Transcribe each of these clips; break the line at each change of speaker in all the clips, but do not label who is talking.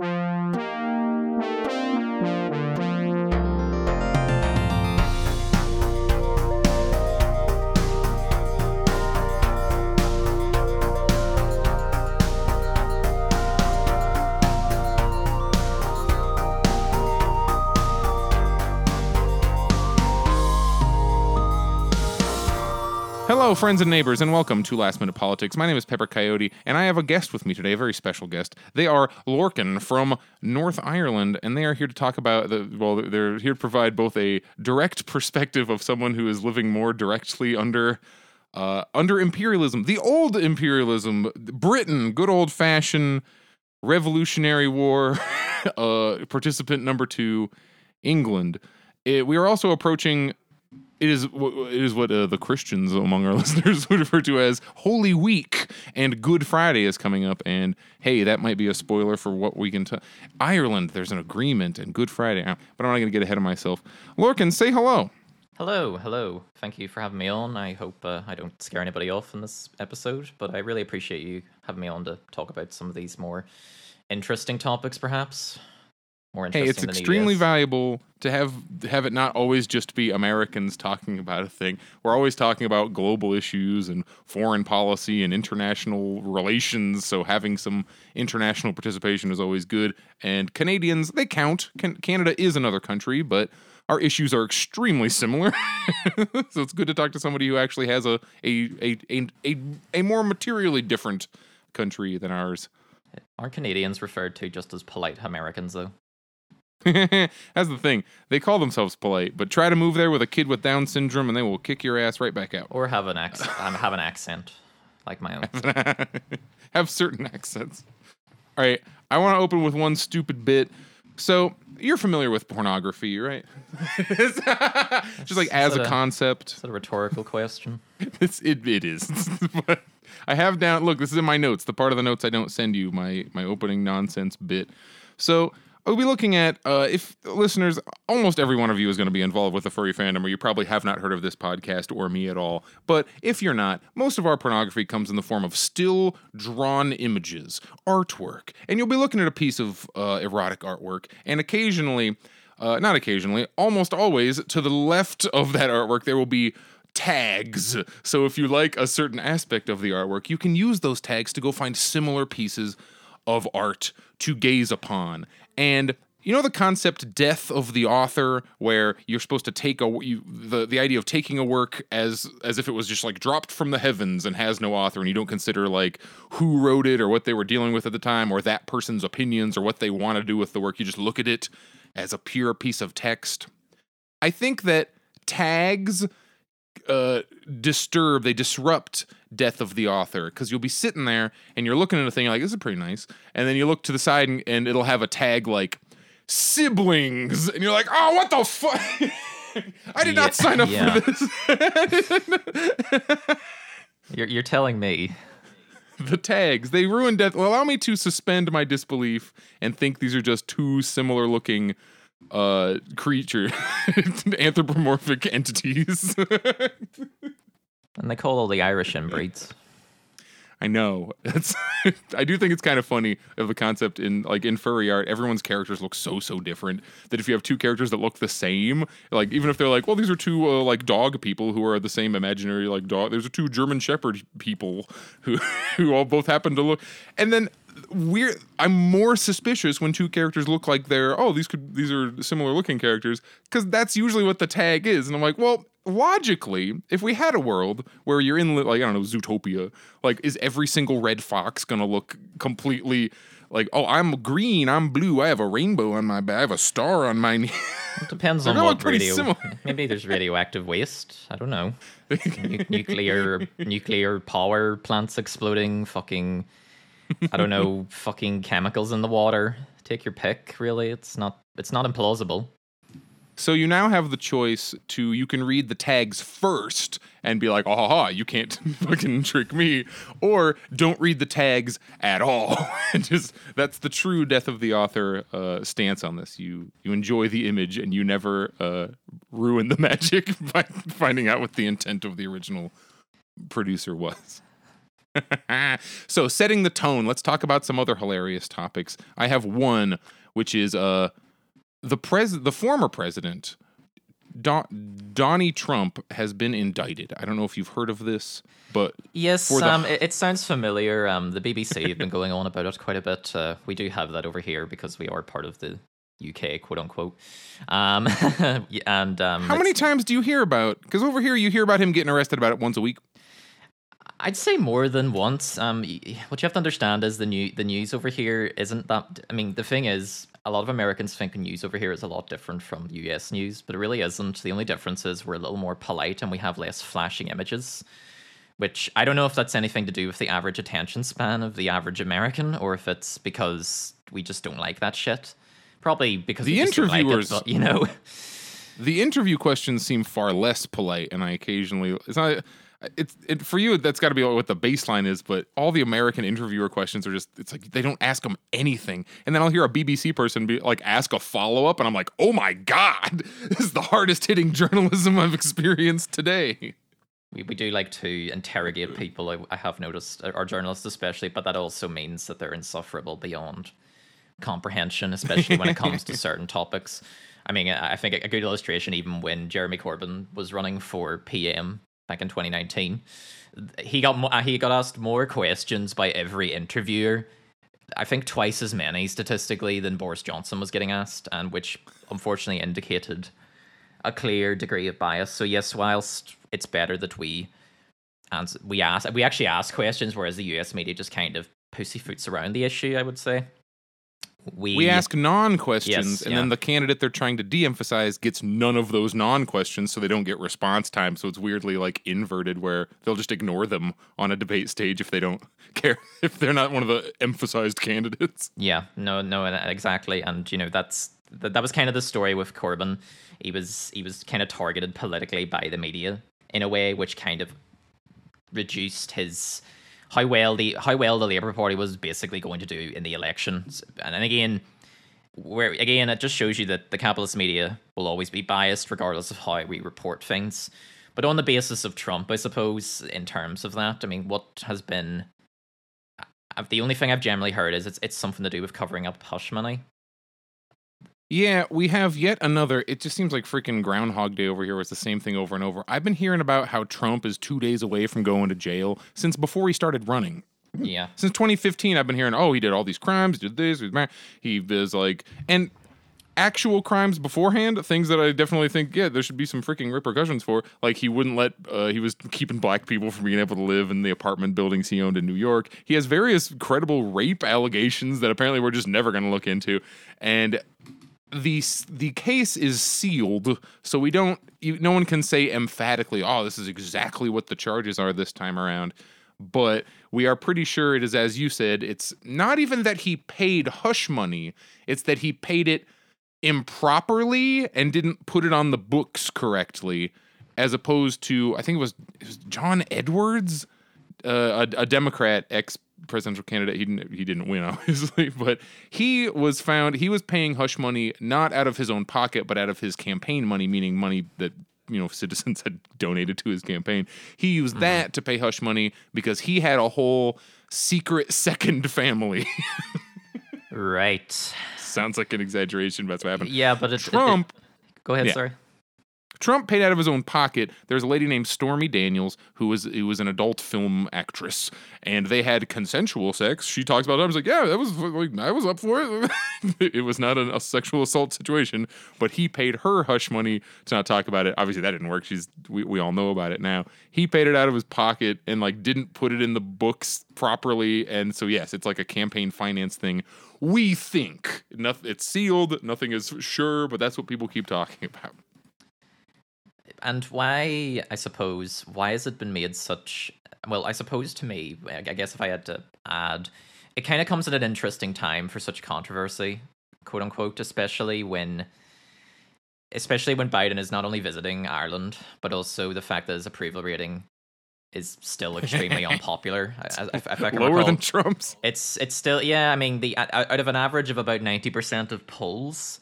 Música Hello, friends and neighbors, and welcome to Last Minute Politics. My name is Pepper Coyote, and I have a guest with me today, a very special guest. They are Lorcan from North Ireland, and they are here to talk about the. Well, they're here to provide both a direct perspective of someone who is living more directly under. Uh, under imperialism, the old imperialism, Britain, good old fashioned Revolutionary War uh, participant number two, England. It, we are also approaching it is it is what uh, the Christians among our listeners would refer to as Holy Week, and Good Friday is coming up. And hey, that might be a spoiler for what we can tell. Ireland, there's an agreement, and Good Friday. uh, But I'm not going to get ahead of myself. Lorcan, say hello.
Hello, hello. Thank you for having me on. I hope uh, I don't scare anybody off in this episode, but I really appreciate you having me on to talk about some of these more interesting topics, perhaps. More
Hey, it's extremely valuable to have have it not always just be Americans talking about a thing. We're always talking about global issues and foreign policy and international relations. So having some international participation is always good. And Canadians, they count. Can- Canada is another country, but our issues are extremely similar. so it's good to talk to somebody who actually has a a a a, a, a more materially different country than ours.
Aren't Canadians referred to just as polite Americans, though?
That's the thing. They call themselves polite, but try to move there with a kid with Down syndrome and they will kick your ass right back out.
Or have an accent, um, have an accent like my own.
Have certain accents. All right, I want to open with one stupid bit. So, you're familiar with pornography, right? Just like as a
a-
concept.
Is that a rhetorical question?
It's, it, it is. but I have down. Look, this is in my notes. The part of the notes I don't send you. My my opening nonsense bit. So we'll be looking at uh, if listeners. Almost every one of you is going to be involved with the furry fandom, or you probably have not heard of this podcast or me at all. But if you're not, most of our pornography comes in the form of still drawn images, artwork, and you'll be looking at a piece of uh, erotic artwork, and occasionally. Uh, not occasionally, almost always, to the left of that artwork, there will be tags. So if you like a certain aspect of the artwork, you can use those tags to go find similar pieces of art to gaze upon. And you know the concept death of the author where you're supposed to take a you, the the idea of taking a work as as if it was just like dropped from the heavens and has no author and you don't consider like who wrote it or what they were dealing with at the time or that person's opinions or what they want to do with the work you just look at it as a pure piece of text I think that tags uh, disturb, they disrupt death of the author because you'll be sitting there and you're looking at a thing you're like this is pretty nice, and then you look to the side and, and it'll have a tag like siblings, and you're like, oh, what the fuck. I did
Yeah,
not sign up
yeah.
for this.
You're, you're telling me.
the tags they ruin death. Well, allow me to suspend my disbelief and think these are just two similar looking uh creature anthropomorphic entities
And they call all the Irish inbreeds.
I know. That's I do think it's kind of funny of the concept in like in furry art, everyone's characters look so so different that if you have two characters that look the same, like even if they're like, well, these are two uh, like dog people who are the same imaginary like dog. There's two German Shepherd people who who all both happen to look, and then weird. I'm more suspicious when two characters look like they're oh these could these are similar looking characters because that's usually what the tag is, and I'm like, well, logically, if we had a world where you're in like I don't know Zootopia, like is every single red fox gonna look completely like oh I'm green, I'm blue, I have a rainbow on my back, I have a star on my knee.
It depends on what
pretty
radio.
similar.
Maybe there's radioactive waste. I don't know. Nu- nuclear nuclear power plants exploding. Fucking. I don't know. fucking chemicals in the water. Take your pick. Really, it's not. It's not implausible.
So you now have the choice to you can read the tags first and be like, oh, ha, ha, you can't fucking trick me, or don't read the tags at all. and just that's the true death of the author uh, stance on this. You you enjoy the image and you never uh, ruin the magic by finding out what the intent of the original producer was. so setting the tone, let's talk about some other hilarious topics. I have one, which is uh the pres the former president, Don- Donnie Trump, has been indicted. I don't know if you've heard of this, but
Yes,
the-
um, it, it sounds familiar. Um, the BBC have been going on about it quite a bit. Uh, we do have that over here because we are part of the UK, quote unquote. Um, and um,
how many times do you hear about? Because over here you hear about him getting arrested about it once a week.
I'd say more than once. Um, what you have to understand is the new the news over here isn't that. I mean, the thing is, a lot of Americans think the news over here is a lot different from U.S. news, but it really isn't. The only difference is we're a little more polite and we have less flashing images. Which I don't know if that's anything to do with the average attention span of the average American, or if it's because we just don't like that shit. Probably because
The
don't like it,
interviewers-
but, you know.
The interview questions seem far less polite, and I occasionally it's not. It's it, for you. That's got to be what the baseline is. But all the American interviewer questions are just. It's like they don't ask them anything, and then I'll hear a BBC person be like ask a follow up, and I'm like, oh my god, this is the hardest hitting journalism I've experienced today.
We, we do like to interrogate people, I, I have noticed, uh, our journalists especially, but that also means that they're insufferable beyond comprehension, especially when it comes to certain topics. I mean, I I think a good illustration, even when Jeremy Corbyn was running for PM back in 2019, he got uh, he got asked more questions by every interviewer. I think twice as many statistically than Boris Johnson was getting asked, and which unfortunately indicated a clear degree of bias. So yes, whilst it's better that we and we ask we actually ask questions, whereas the US media just kind of pussyfoots around the issue, I would say. We,
We ask non questions,
Yes,
and
yeah.
then the candidate they're trying to de emphasize gets none of those non questions, so they don't get response time. So it's weirdly like inverted, where they'll just ignore them on a debate stage if they don't care, if they're not one of the emphasized candidates.
Yeah, no, no, uh, exactly, and you know that's that, that was kind of the story with Corbyn. He was he was kind of targeted politically by the media in a way which kind of reduced his how well the how well the Labour Party was basically going to do in the elections. And then again, where again it just shows you that the capitalist media will always be biased regardless of how we report things. But on the basis of Trump, I suppose, in terms of that, I mean, what has been I've, the only thing I've generally heard is it's it's something to do with covering up hush money.
Yeah, we have yet another. It just seems like freaking Groundhog Day over here it's the same thing over and over. I've been hearing about how Trump is two days away from going to jail since before he started running.
Yeah.
Since 2015, I've been hearing, oh, he did all these crimes, did this, was he was like, and actual crimes beforehand, things that I definitely think, yeah, there should be some freaking repercussions for. Like he wouldn't let, uh, he was keeping black people from being able to live in the apartment buildings he owned in New York. He has various credible rape allegations that apparently we're just never going to look into, and the the case is sealed, so we don't. You, no one can say emphatically, "Oh, this is exactly what the charges are this time around." But we are pretty sure it is, as you said, it's not even that he paid hush money; it's that he paid it improperly and didn't put it on the books correctly, as opposed to I think it was, it was John Edwards, uh, a, a Democrat ex presidential candidate. He didn't he didn't win obviously, but he was found he was paying hush money not out of his own pocket but out of his campaign money, meaning money that you know citizens had donated to his campaign. He used mm-hmm. that to pay hush money because he had a whole secret second family.
Right.
Sounds like an exaggeration, but that's what happened.
Yeah, but it's it-
Trump
it- go ahead.
Yeah.
Sorry.
Trump paid out of his own pocket. There's a lady named Stormy Daniels who was who was an adult film actress, and they had consensual sex. She talks about it. I was like, yeah, that was like I was up for it. it was not a, a sexual assault situation, but he paid her hush money to not talk about it. Obviously, that didn't work. She's we, we all know about it now. He paid it out of his pocket and like didn't put it in the books properly, and so yes, it's like a campaign finance thing. We think nothing. It's sealed. Nothing is sure, but that's what people keep talking about.
And why, I suppose, why has it been made such? Well, I suppose to me, I guess if I had to add, it kind of comes at an interesting time for such controversy, quote unquote, especially when, especially when Biden is not only visiting Ireland, but also the fact that his approval rating is still extremely unpopular. I- I- if- if I can
Lower than. Trump's.
It's it's still yeah. I mean, the out out of an average of about ninety percent of polls,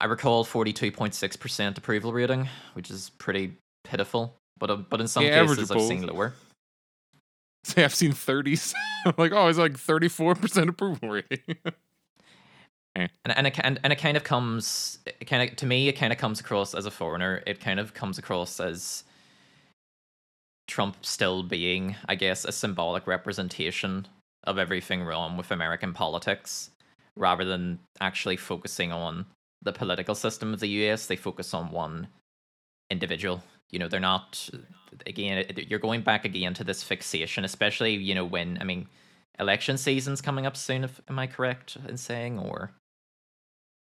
I recall forty two point six percent approval rating, which is pretty pitiful. But uh, but in some
Yeah,
cases, I've seen lower.
say I've seen 30s. I'm like, oh, it's like 34% approval rating.
and and it, and, and it kind of comes it kind of to me it kind of comes across as a foreigner it kind of comes across as Trump still being I guess a symbolic representation of everything wrong with American politics rather than actually focusing on the political system of the US they focus on one individual you know they're not again you're going back again to this fixation especially you know when I mean election season's coming up soon if am I correct in saying or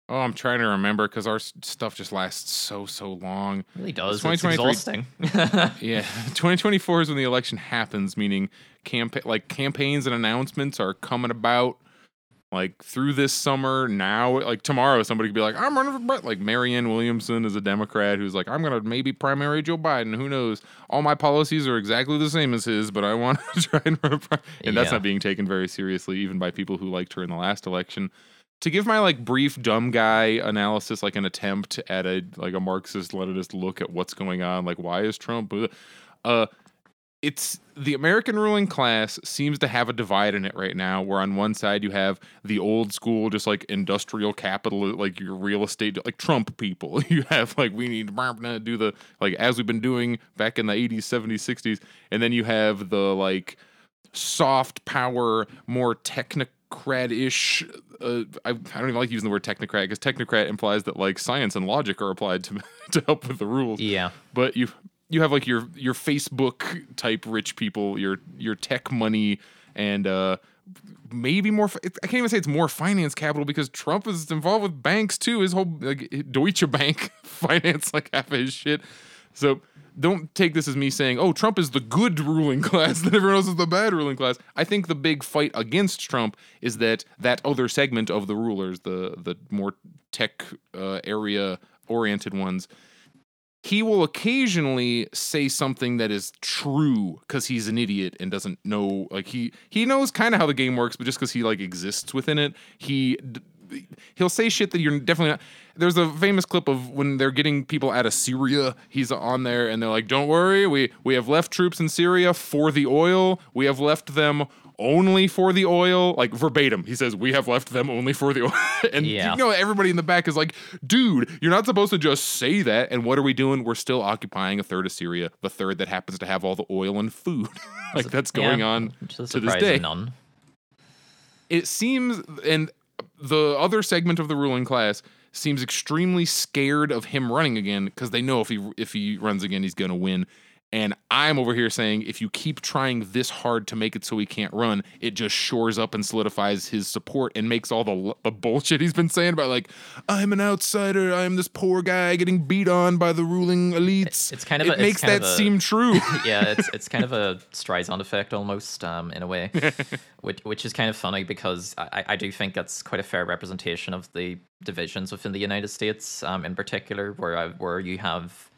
Oh, I'm trying to remember because our stuff just lasts so so long. It
really does. It's exhausting.
yeah, 2024 is when the election happens, meaning campaign like campaigns and announcements are coming about like through this summer. Now, like tomorrow, somebody could be like, "I'm running for Brett." Like Marianne Williamson is a Democrat who's like, "I'm gonna maybe primary Joe Biden." Who knows? All my policies are exactly the same as his, but I want to try and run and yeah. that's not being taken very seriously, even by people who liked her in the last election to give my like brief dumb guy analysis like an attempt at a like a marxist leninist look at what's going on like why is trump uh it's the american ruling class seems to have a divide in it right now where on one side you have the old school just like industrial capital like your real estate like trump people you have like we need to do the like as we've been doing back in the 80s 70s 60s and then you have the like soft power more technical technocrat-ish. Uh, I, I, don't even like using the word technocrat because technocrat implies that like science and logic are applied to to help with the rules.
Yeah.
But you you have like your your Facebook type rich people, your your tech money, and uh, maybe more. I can't even say it's more finance capital because Trump is involved with banks too. His whole like Deutsche Bank finance like half of his shit. So don't take this as me saying, "Oh, Trump is the good ruling class, that everyone else is the bad ruling class." I think the big fight against Trump is that that other segment of the rulers, the the more tech uh, area oriented ones, he will occasionally say something that is true because he's an idiot and doesn't know like he he knows kind of how the game works but just because he like exists within it he he'll say shit that you're definitely not. There's a famous clip of when they're getting people out of Syria. He's on there, and they're like, "Don't worry, we we have left troops in Syria for the oil. We have left them." Only for the oil, like verbatim, he says, "We have left them only for the oil." and yeah. you know, everybody in the back is like, "Dude, you're not supposed to just say that." And what are we doing? We're still occupying a third of Syria, the third that happens to have all the oil and food. like that's going yeah, on to this day.
None.
It seems, and the other segment of the ruling class seems extremely scared of him running again because they know if he if he runs again he's going to win and I'm over here saying if you keep trying this hard to make it so he can't run, it just shores up and solidifies his support and makes all the, the bullshit he's been saying about like I'm an outsider, I'm this poor guy getting beat on by the ruling elites.
It's kind of
it
a,
makes that
a,
seem true.
yeah, it's it's kind of a Streisand effect almost um, in a way, which which is kind of funny because I, I do think that's quite a fair representation of the divisions within the United States, um, in particular, where I, where you have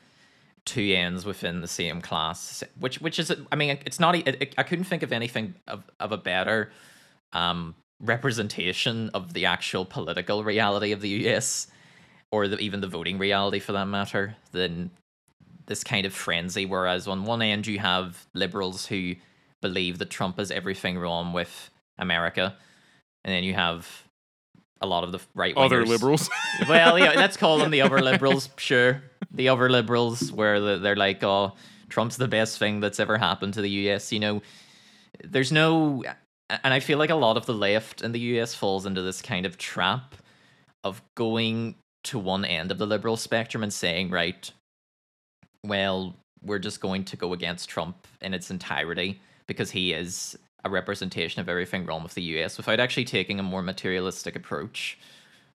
two ends within the same class, which which is I mean it's not it, it, I couldn't think of anything of, of a better um, representation of the actual political reality of the US or the, even the voting reality for that matter than this kind of frenzy. Whereas on one end you have liberals who believe that Trump is everything wrong with America, and then you have a lot of the right
other liberals.
well, yeah, let's call them the other liberals. Sure, the other liberals, where they're like, "Oh, Trump's the best thing that's ever happened to the U.S." You know, there's no, and I feel like a lot of the left in the U.S. falls into this kind of trap of going to one end of the liberal spectrum and saying, "Right, well, we're just going to go against Trump in its entirety because he is a representation of everything wrong with the US without actually taking a more materialistic approach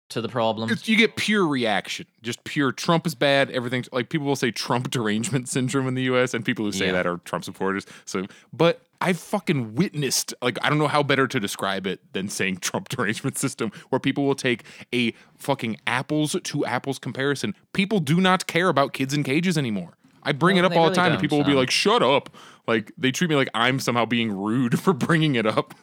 to the problem.
It's, you get pure reaction, just pure Trump is bad. Everything like people will say Trump derangement syndrome in the U.S. and people who say yeah. that are Trump supporters. So, but I've fucking witnessed like I don't know how better to describe it than saying Trump derangement system, where people will take a fucking apples to apples comparison. People do not care about kids in cages anymore. I bring no, it up all really the time, and people will be like, "Shut up!" Like they treat me like I'm somehow being rude for bringing it up.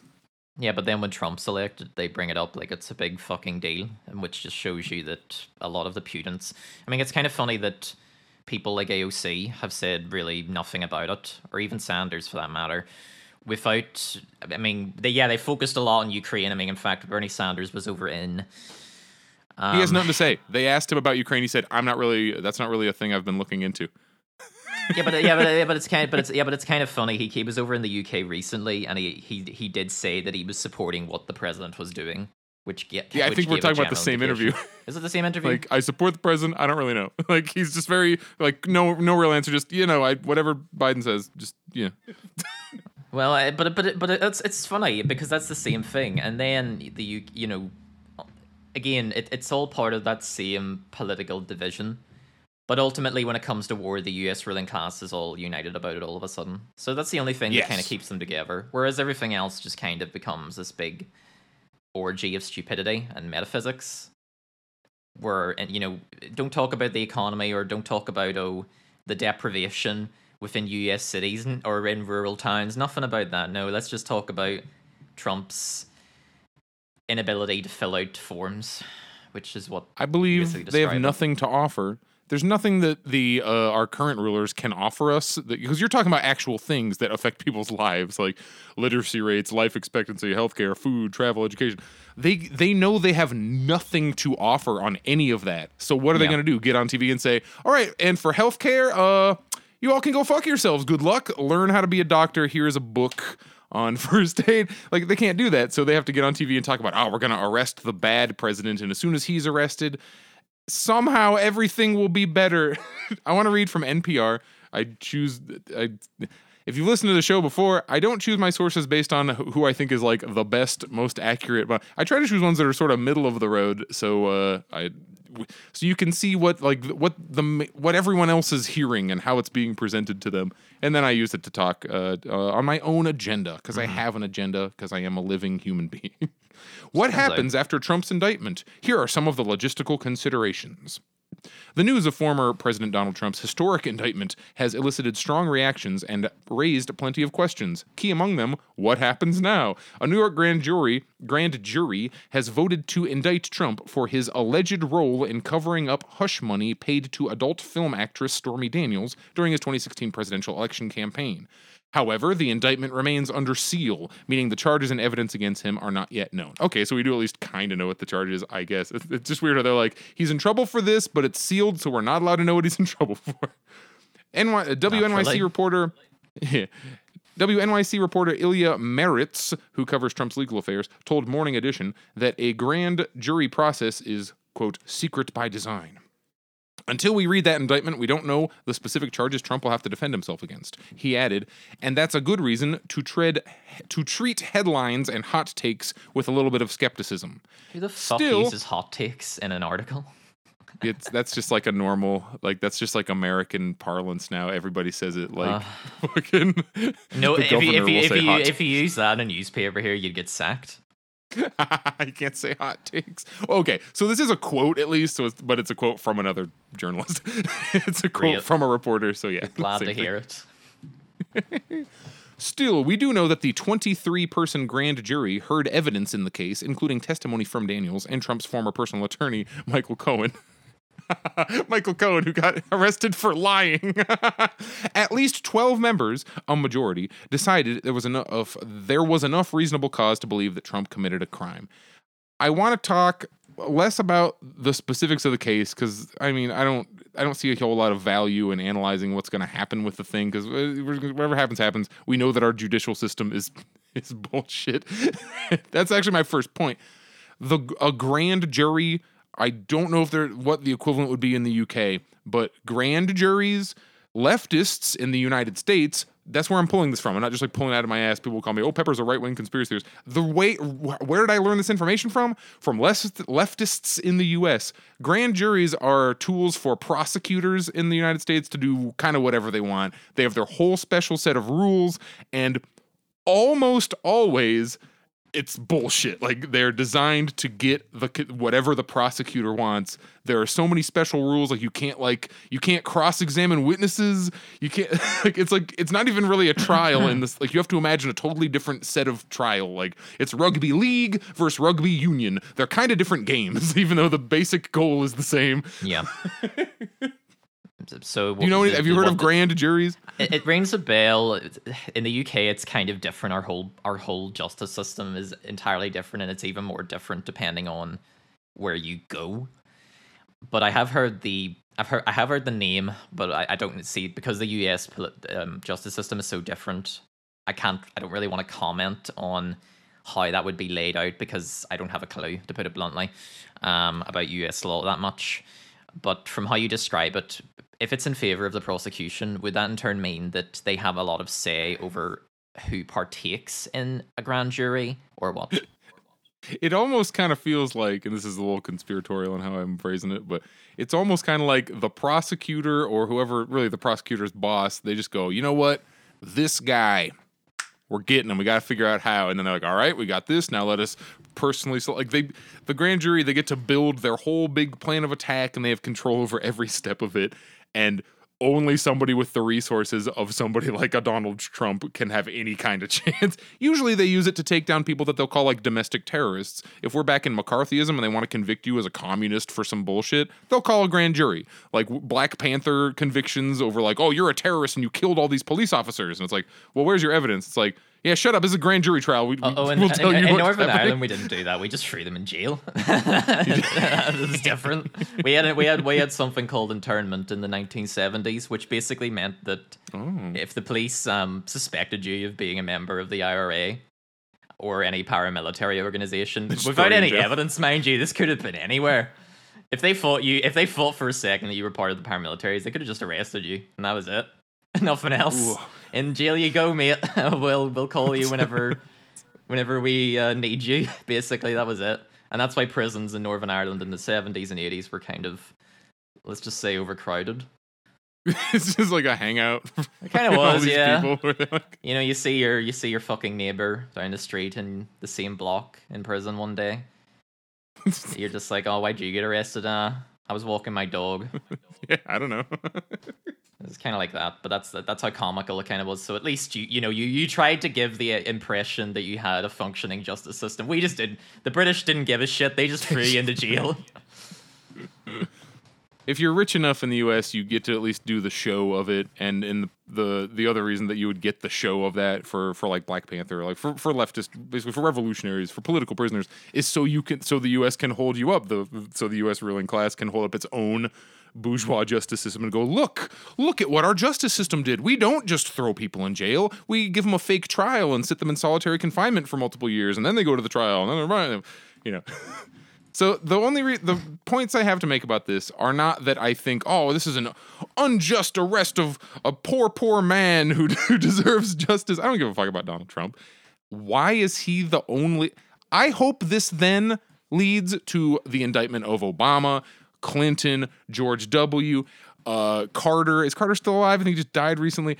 Yeah, but then when Trump's elected, they bring it up like it's a big fucking deal, and which just shows you that a lot of the pundits. I mean, it's kind of funny that people like AOC have said really nothing about it, or even Sanders for that matter, without I mean they yeah they focused a lot on Ukraine. I mean in fact Bernie Sanders was over in um,
he has nothing to say. They asked him about Ukraine. He said, "I'm not really. That's not really a thing I've been looking into."
Yeah, but yeah, but yeah, but it's kind of, but it's yeah, but it's kind of funny. He he was over in the UK recently, and he he he did say that he was supporting what the president was doing, which get
yeah, I think we're talking about the same interview.
Is it the same interview?
like I support the president. I don't really know. Like he's just very like no no real answer. Just you know I whatever Biden says. Just yeah.
Well, I, but but but it's it's funny because that's the same thing, and then the you you know, again, it, it's all part of that same political division. But ultimately, when it comes to war, the U.S. ruling class is all united about it all of a sudden. So that's the only thing that kind of keeps them together. Whereas everything else just kind of becomes this big orgy of stupidity and metaphysics. Where and you know, don't talk about the economy or don't talk about oh the deprivation within U.S. cities or in rural towns. Nothing about that. No, let's just talk about Trump's inability to fill out forms, which is what
I believe they have
describe it.
nothing to offer. There's nothing that the uh, our current rulers can offer us because you're talking about actual things that affect people's lives, like literacy rates, life expectancy, healthcare, food, travel, education. They they know they have nothing to offer on any of that. So what are they going to do? Get on TV and say, "All right, and for healthcare, uh, you all can go fuck yourselves. Good luck. Learn how to be a doctor. Here's a book." On first aid, like they can't do that, so they have to get on TV and talk about, oh, we're gonna arrest the bad president, and as soon as he's arrested, somehow everything will be better. I want to read from NPR. I choose I if you've listened to the show before, I don't choose my sources based on who I think is like the best, most accurate, but I try to choose ones that are sort of middle of the road so uh I so you can see what like what the what everyone else is hearing and how it's being presented to them. And then I use it to talk uh, uh, on my own agenda because I have an agenda because I am a living human being. What
Sounds like-
happens after Trump's indictment? Here are some of the logistical considerations. The news of former President Donald Trump's historic indictment has elicited strong reactions and raised plenty of questions. Key among them, what happens now? A New York grand jury, grand jury has voted to indict Trump for his alleged role in covering up hush money paid to adult film actress Stormy Daniels during his 2016 presidential election campaign. However, the indictment remains under seal, meaning the charges and evidence against him are not yet known. Okay, so we do at least kind of know what the charge is, I guess. It's, it's just weird how they're like, he's in trouble for this, but it's sealed, so we're not allowed to know what he's in trouble for. NY, uh, WNYC
Naturally.
reporter. WNYC reporter Ilya Marritz, who covers Trump's legal affairs, told Morning Edition that a grand jury process is, quote, secret by design. Until we read that indictment, we don't know the specific charges Trump will have to defend himself against. He added, and that's a good reason to tread to treat headlines and hot takes with a little bit of skepticism.
Who the fuck
Still-
uses hot takes in an article?
It's that's just like a normal like that's just like American parlance now. Everybody says it like uh. fucking
No, if you, if you, if, you, if you use that in a newspaper here, you'd get sacked.
I can't say hot takes. Okay, so this is a quote at least, so it's, but it's a quote from another journalist. it's a quote
Real-
from a reporter. So yeah,
Glad to
thing.
hear it.
Still, we do know that the 23 person grand jury heard evidence in the case, including testimony from Daniels and Trump's former personal attorney, Michael Cohen. Michael Cohen, who got arrested for lying. At least 12 members, a majority, decided there was enough there was enough reasonable cause to believe that Trump committed a crime. I want to talk less about the specifics of the case because I mean I don't I don't see a whole lot of value in analyzing what's going to happen with the thing because uh, whatever happens happens. We know that our judicial system is is bullshit. That's actually my first point. The a grand jury. I don't know if they're what the equivalent would be in the UK, but grand juries, leftists in the United States. That's where I'm pulling this from. I'm not just like pulling out of my ass. People call me, "Oh, Pepper's a right-wing conspiracy theorist." The way, wh- where did I learn this information from? From left, leftists in the U.S. Grand juries are tools for prosecutors in the United States to do kind of whatever they want. They have their whole special set of rules, and almost always it's bullshit. Like they're designed to get the whatever the prosecutor wants. There are so many special rules. Like you can't like you can't cross examine witnesses. You can't like it's like it's not even really a trial in this. Like you have to imagine a totally different set of trial. Like it's rugby league versus rugby union. They're kind of different games, even though the basic goal is the same.
Yeah. So
you know? have you heard of grand juries?
it, it rings a bell. In the UK, it's kind of different. Our whole our whole justice system is entirely different, and it's even more different depending on where you go. But I have heard the I've heard I have heard the name, but I, I don't see because the US um, justice system is so different. I can't. I don't really want to comment on how that would be laid out because I don't have a clue, to put it bluntly, um, about US law that much. But from how you describe it, if it's in favor of the prosecution, would that in turn mean that they have a lot of say over who partakes in a grand jury or what?
It almost kind of feels like, and this is a little conspiratorial in how I'm phrasing it, but it's almost kind of like the prosecutor or whoever, really the prosecutor's boss, they just go, you know what? This guy, we're getting him. We got to figure out how. And then they're like, all right, we got this. Now let us personally, so like they, the grand jury, they get to build their whole big plan of attack and they have control over every step of it. And only somebody with the resources of somebody like a Donald Trump can have any kind of chance. Usually they use it to take down people that they'll call like domestic terrorists. If we're back in McCarthyism and they want to convict you as a communist for some bullshit, they'll call a grand jury. Like Black Panther convictions over like, oh, you're a terrorist and you killed all these police officers. And it's like, well, where's your evidence? It's like, yeah, shut up. This is a grand jury trial. We,
Oh, in,
we'll tell
in,
you
in Northern
happening.
Ireland, we didn't do that. We just threw them in jail. it's different. We had we had we had something called internment in the 1970s, which basically meant that
Oh.
if the police um, suspected you of being a member of the IRA or any paramilitary organization, without
throw you in
any
jail.
evidence, mind you, this could have been anywhere. If they thought you, if they thought for a second that you were part of the paramilitaries, they could have just arrested you, and that was it. Nothing else.
Ooh.
In jail you go, mate. we'll we'll call you whenever whenever we uh, need you. Basically, that was it. And that's why prisons in Northern Ireland in the 70s and 80s were kind of, let's just say, overcrowded.
it's just like a hangout.
It kind of was, yeah.
people where like,
You know, you see your you see your fucking neighbor down the street in the same block in prison one day. You're just like, oh, why'd you get arrested? Uh, I was walking my dog.
yeah, I don't know.
It's kind of like that, but that's that's how comical it kind of was. So at least you you know you you tried to give the uh, impression that you had a functioning justice system. We just didn't. The British didn't give a shit. They just threw you into jail.
if you're rich enough in the U.S., you get to at least do the show of it. And in the the, the other reason that you would get the show of that for for like Black Panther, like for for leftist, basically for revolutionaries, for political prisoners, is so you can so the U.S. can hold you up. The so the U.S. ruling class can hold up its own bourgeois justice system and go look look at what our justice system did we don't just throw people in jail we give them a fake trial and sit them in solitary confinement for multiple years and then they go to the trial and then they're right you know So the only re- the points I have to make about this are not that I think, oh, this is an unjust arrest of a poor, poor man who, who deserves justice. I don't give a fuck about Donald Trump. Why is he the only? I hope this then leads to the indictment of Obama, Clinton, George W, uh, Carter. Is Carter still alive? I think he just died recently.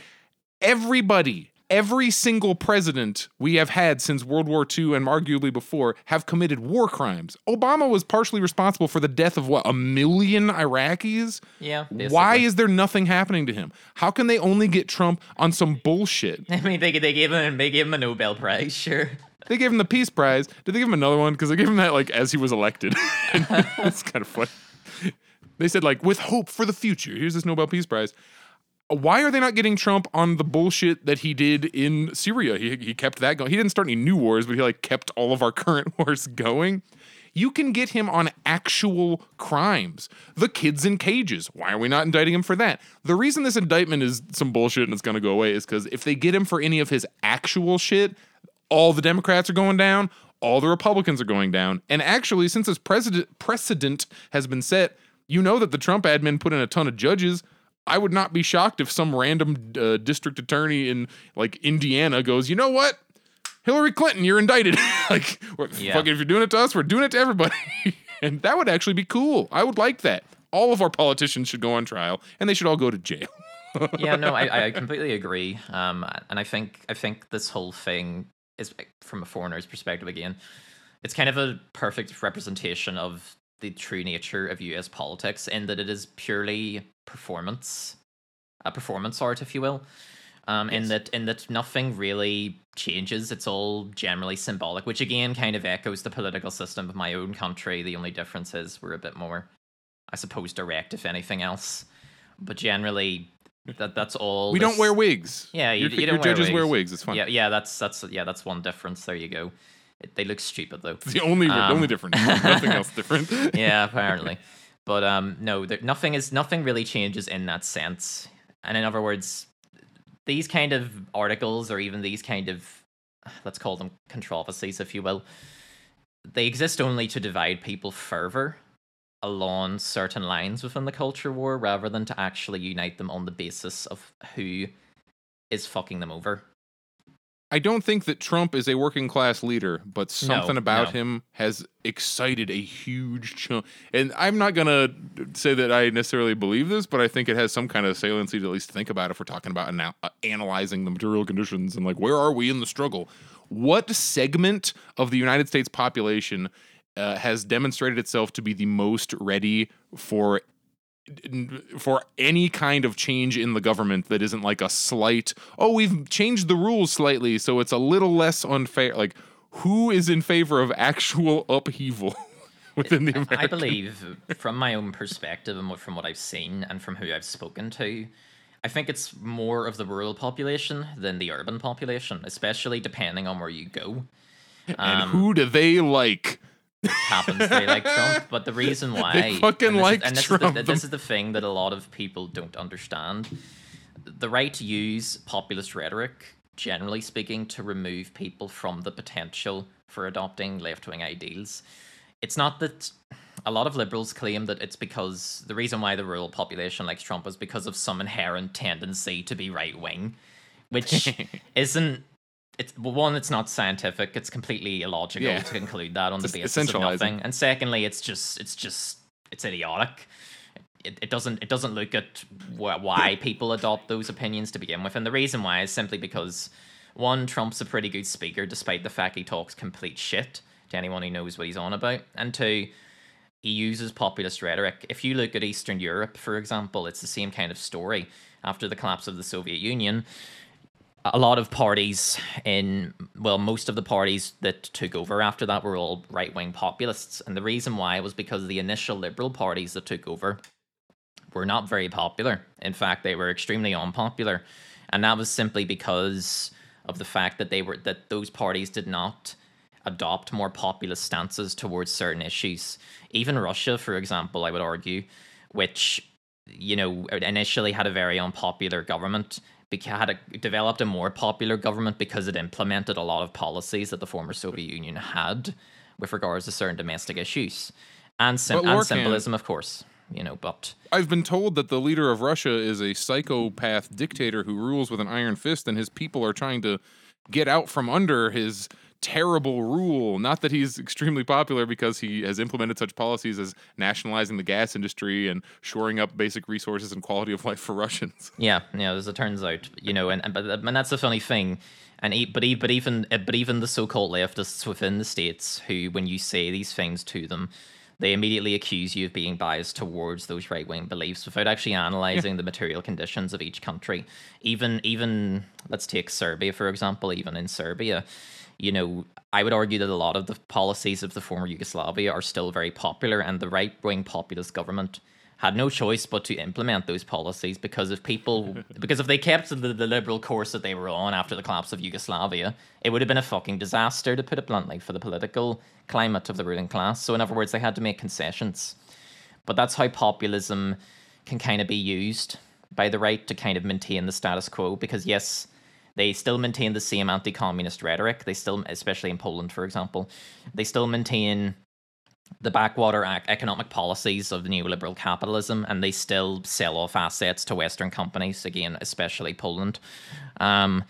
Everybody, every single president we have had since World War II and arguably before have committed war crimes. Obama was partially responsible for the death of what, a million Iraqis?
Yeah.
Why is there nothing happening to him? How can they only get Trump on some bullshit?
I mean, they they gave him they gave him a Nobel Prize, sure.
They gave him the Peace Prize. Did they give him another one? Because they gave him that like as he was elected. That's kind of funny. They said like with hope for the future. Here's this Nobel Peace Prize. Why are they not getting Trump on the bullshit that he did in Syria? He he kept that going. He didn't start any new wars, but he like kept all of our current wars going. You can get him on actual crimes. The kids in cages. Why are we not indicting him for that? The reason this indictment is some bullshit and it's going to go away is because if they get him for any of his actual shit, all the Democrats are going down, all the Republicans are going down. And actually, since this precedent precedent has been set, you know that the Trump admin put in a ton of judges. I would not be shocked if some random uh, district attorney in like Indiana goes, you know what? Hillary Clinton, you're indicted. like,
Yeah.
fucking, if you're doing it to us, we're doing it to everybody. and that would actually be cool. I would like that. All of our politicians should go on trial, and they should all go to jail.
yeah, no, I, I completely agree. Um, and I think I think this whole thing is from a foreigner's perspective again. It's kind of a perfect representation of the true nature of U.S. politics in that it is purely performance, a performance art, if you will. Um, in that in that nothing really changes. It's all generally symbolic, which again kind of echoes the political system of my own country. The only difference is we're a bit more, I suppose, direct, if anything else. but generally, that that's all.
We
this-
don't wear wigs.
Yeah, you,
your,
you don't wear
judges wear
wigs.
wigs. It's fine.
Yeah, yeah, that's that's yeah, that's one difference. There you go. It, they look stupid though.
It's the only the
Um,
only difference. Nothing else different.
yeah, apparently. But um, no, there, nothing is nothing really changes in that sense. And in other words, these kind of articles, or even these kind of, let's call them controversies, if you will, they exist only to divide people further along certain lines within the culture war, rather than to actually unite them on the basis of who is fucking them over.
I don't think that Trump is a working class leader, but something about
no.
him has excited a huge chunk. And I'm not gonna say that I necessarily believe this, but I think it has some kind of saliency to at least think about if we're talking about ana- uh, analyzing the material conditions and like where are we in the struggle. What segment of the United States population uh, has demonstrated itself to be the most ready for for any kind of change in the government that isn't like a slight oh we've changed the rules slightly so it's a little less unfair like who is in favor of actual upheaval within the American
I believe, from my own perspective and from what I've seen and from who I've spoken to, I think it's more of the rural population than the urban population, especially depending on where you go.
and
um,
who do they like
Happens they like Trump, but the reason why
fucking
and
like
is, and this
Trump.
Is the, this is the thing that a lot of people don't understand. The right to use populist rhetoric, generally speaking, to remove people from the potential for adopting left wing ideals. It's not that a lot of liberals claim that it's because the reason why the rural population likes Trump is because of some inherent tendency to be right wing, which isn't. It's well, one, it's not scientific. It's completely illogical
Yeah.
to conclude that on the basis of nothing. And secondly, it's just it's just it's idiotic. It, it doesn't it doesn't look at wh- why people adopt those opinions to begin with, and the reason why is simply because one, Trump's a pretty good speaker, despite the fact he talks complete shit to anyone who knows what he's on about, and two, he uses populist rhetoric. If you look at Eastern Europe, for example, it's the same kind of story. After the collapse of the Soviet Union, a lot of parties in well most of the parties that took over after that were all right-wing populists. And the reason why was because the initial liberal parties that took over were not very popular. In fact they were extremely unpopular. And that was simply because of the fact that they were that those parties did not adopt more populist stances towards certain issues. Even russia for example i would argue which you know initially had a very unpopular government had a, developed a more popular government because it implemented a lot of policies that the former Soviet Union had with regards to certain domestic issues and, sim- and symbolism, of course. You know, but
I've been told that the leader of Russia is a psychopath dictator who rules with an iron fist, and his people are trying to get out from under his terrible rule. Not that he's extremely popular because he has implemented such policies as nationalizing the gas industry and shoring up basic resources and quality of life for Russians.
yeah, yeah. As it turns out, you know, and, and and that's the funny thing. And e- but e- but even uh, but even the so-called leftists within the states, who when you say these things to them, they immediately accuse you of being biased towards those right-wing beliefs without actually analyzing the material conditions of each country. Even even let's take Serbia for example. Even in Serbia, you know, I would argue that a lot of the policies of the former Yugoslavia are still very popular, and the right-wing populist government had no choice but to implement those policies because if people because if they kept the, the liberal course that they were on after the collapse of Yugoslavia, it would have been a fucking disaster to put it bluntly for the political climate of the ruling class. So in other words, they had to make concessions. But that's how populism can kind of be used by the right to kind of maintain the status quo because yes, they still maintain the same anti-communist rhetoric. They still especially in Poland for example, they still maintain the backwater economic policies of neoliberal capitalism, and they still sell off assets to Western companies. Again, especially Poland. Um,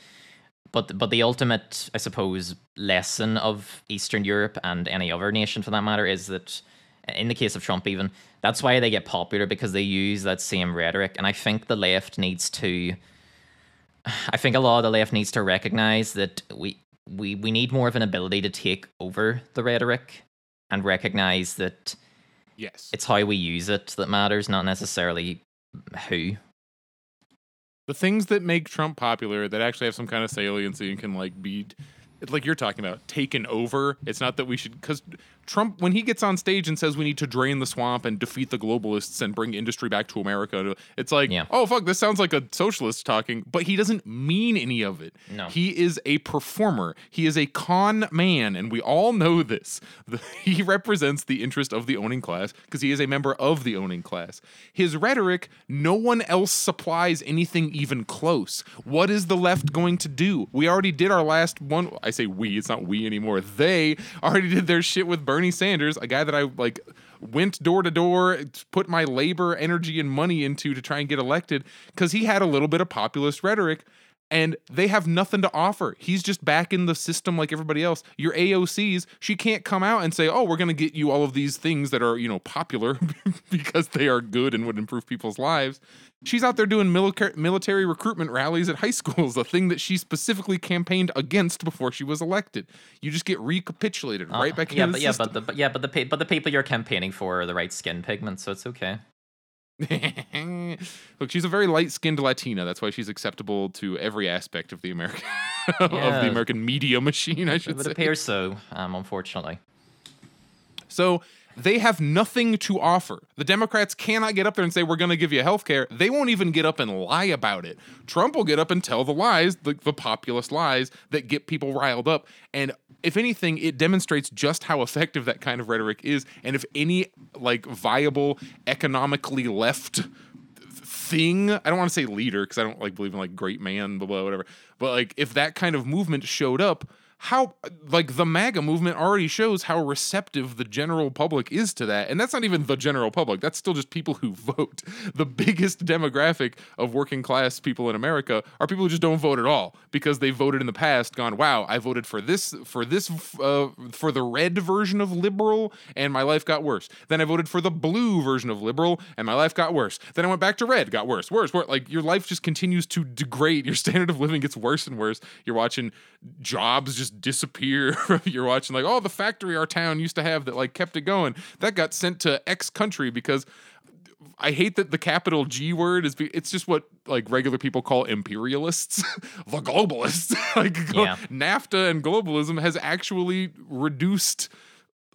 but but the ultimate, I suppose, lesson of Eastern Europe and any other nation for that matter is that, in the case of Trump, even that's why they get popular because they use that same rhetoric. And I think the left needs to. I think a lot of the left needs to recognize that we we we need more of an ability to take over the rhetoric and recognize that
Yes.
it's how we use it that matters, not necessarily who.
the things that make Trump popular that actually have some kind of saliency and can like be it's like you're talking about taken over. It's not that we should because Trump, when he gets on stage and says we need to drain the swamp and defeat the globalists and bring industry back to America, it's like,
Yeah.
oh fuck, this sounds like a socialist talking, but he doesn't mean any of it.
No.
He is a performer. He is a con man, and we all know this. The- he represents the interest of the owning class because he is a member of the owning class. His rhetoric, no one else supplies anything even close. What is the left going to do? We already did our last one. I say we, it's not we anymore. They already did their shit with Bernie Sanders, a guy that I like went door to door, put my labor, energy, and money into to try and get elected because he had a little bit of populist rhetoric and they have nothing to offer. He's just back in the system like everybody else. Your AOCs, she can't come out and say, "Oh, we're going to get you all of these things that are, you know, popular because they are good and would improve people's lives." She's out there doing military military recruitment rallies at high schools, a thing that she specifically campaigned against before she was elected. You just get recapitulated right back
Uh, yeah,
into
but
the
yeah,
system.
but the but yeah, but the pe- but the people you're campaigning for are the right skin pigment, so it's okay.
Look, she's a very light-skinned Latina. That's why she's acceptable to every aspect of the American of the American media machine. I
It
should
would
say.
appear so, um, unfortunately.
So they have nothing to offer. The Democrats cannot get up there and say, We're going to give you health care. They won't even get up and lie about it. Trump will get up and tell the lies, the, the populist lies that get people riled up. And if anything, it demonstrates just how effective that kind of rhetoric is. And if any like viable, economically left thing. I don't want to say leader because I don't like believe in like great man, blah blah whatever. But like if that kind of movement showed up, how like the MAGA movement already shows how receptive the general public is to that. And that's not even the general public. That's still just people who vote. The biggest demographic of working class people in America are people who just don't vote at all because they voted in the past gone, "Wow, I voted for this for this uh, for the red version of liberal and my life got worse. Then I voted for the blue version of liberal and my life got worse. Then I went back to red, got worse, worse, worse. Like your life just continues to degrade. Your standard of living gets worse and worse. You're watching jobs just disappear. You're watching like, oh, the factory our town used to have that like kept it going. That got sent to X country because I hate that the capital G word is. Be, it's just what like regular people call imperialists, the globalists. like
Yeah.
NAFTA and globalism has actually reduced,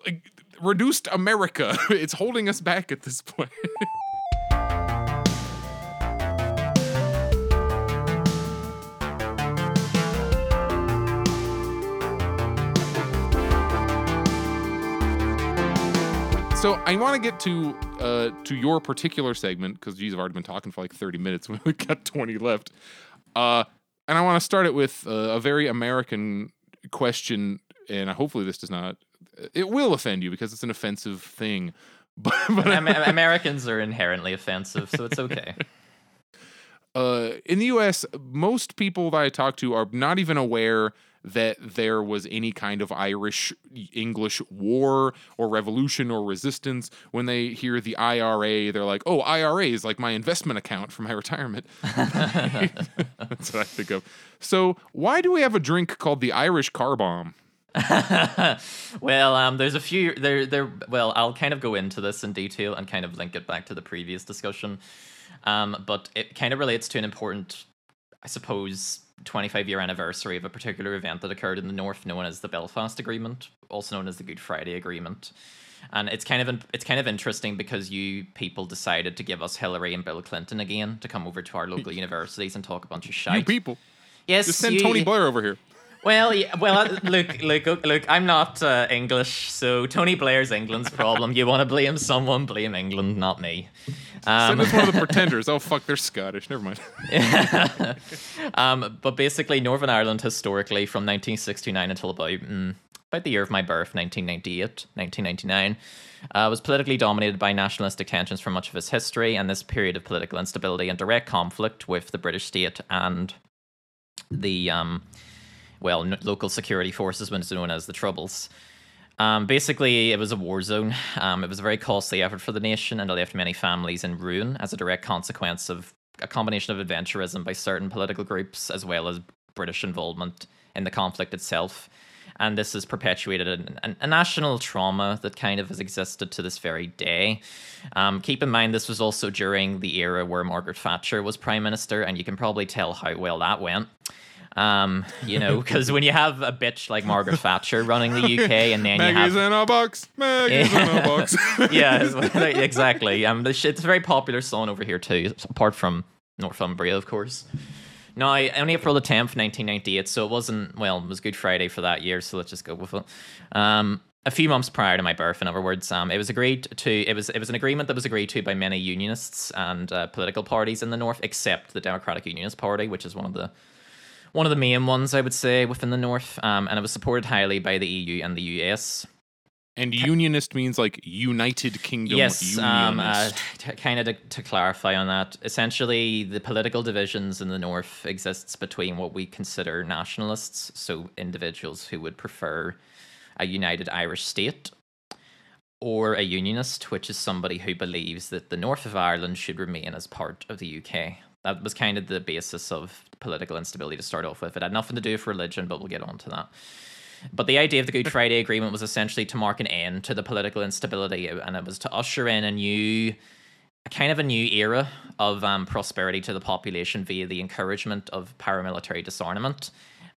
like reduced America. it's holding us back at this point. So I want to get to uh, to your particular segment because geez, I've already been talking for like thirty minutes. when We only got twenty left, uh, and I want to start it with uh, a very American question, and hopefully this does not. It will offend you because it's an offensive thing, but, but
Am- Americans are inherently offensive, so it's okay.
uh, in the U.S., most people that I talk to are not even aware that there was any kind of Irish English war or revolution or resistance. When they hear the IRA, they're like, "Oh, IRA is like my investment account for my retirement." That's what I think of. So, why do we have a drink called the Irish Car Bomb?
well, um, there's a few there. There. Well, I'll kind of go into this in detail and kind of link it back to the previous discussion. Um, but it kind of relates to an important, I suppose, 25 year anniversary of a particular event that occurred in the north, known as the Belfast Agreement, also known as the Good Friday Agreement. And it's kind of it's kind of interesting because you people decided to give us Hillary and Bill Clinton again to come over to our local universities and talk a bunch of shit.
You people,
yes,
just send
you-
Tony Blair over here.
well, yeah, well, uh, look, look, look, look. I'm not uh, English, so Tony Blair's England's problem. You want to blame someone, blame England, not me.
Send
Um,
us one of the pretenders. Oh fuck, they're Scottish. Never mind.
um, but basically, Northern Ireland historically, from 1969 until about mm, about the year of my birth, 1998, 1999, uh, was politically dominated by nationalistic tensions for much of its history, and this period of political instability and direct conflict with the British state and the um, well, n- local security forces, when it's known as the Troubles. Um, basically, it was a war zone. Um, it was a very costly effort for the nation, and it left many families in ruin as a direct consequence of a combination of adventurism by certain political groups as well as British involvement in the conflict itself. And this has perpetuated an, an, a national trauma that kind of has existed to this very day. Um, keep in mind, this was also during the era where Margaret Thatcher was prime minister, and you can probably tell how well that went. Um, you know, because when you have a bitch like Margaret Thatcher running the UK, and then you have
in a box. Maggie's in a box.
yeah, exactly. Um, it's a very popular song over here too, apart from Northumbria, of course. No, I, only April the tenth, nineteen ninety eight. So it wasn't well. It was Good Friday for that year. So let's just go with it. Um, a few months prior to my birth, in other words, um, it was agreed to. It was it was an agreement that was agreed to by many unionists and uh, political parties in the north, except the Democratic Unionist Party, which is one of the one of the main ones I would say within the north. Um, and it was supported highly by the EU and the US.
and unionist means like United Kingdom.
Yes, um, uh, t- kind of to, to clarify on that, essentially the political divisions in the north exists between what we consider nationalists, so individuals who would prefer a united Irish state, or a unionist, which is somebody who believes that the north of Ireland should remain as part of the UK. That was kind of the basis of political instability to start off with. It had nothing to do with religion, but we'll get on to that. But the idea of the Good Friday Agreement was essentially to mark an end to the political instability, and it was to usher in a new, a kind of a new era of um, prosperity to the population via the encouragement of paramilitary disarmament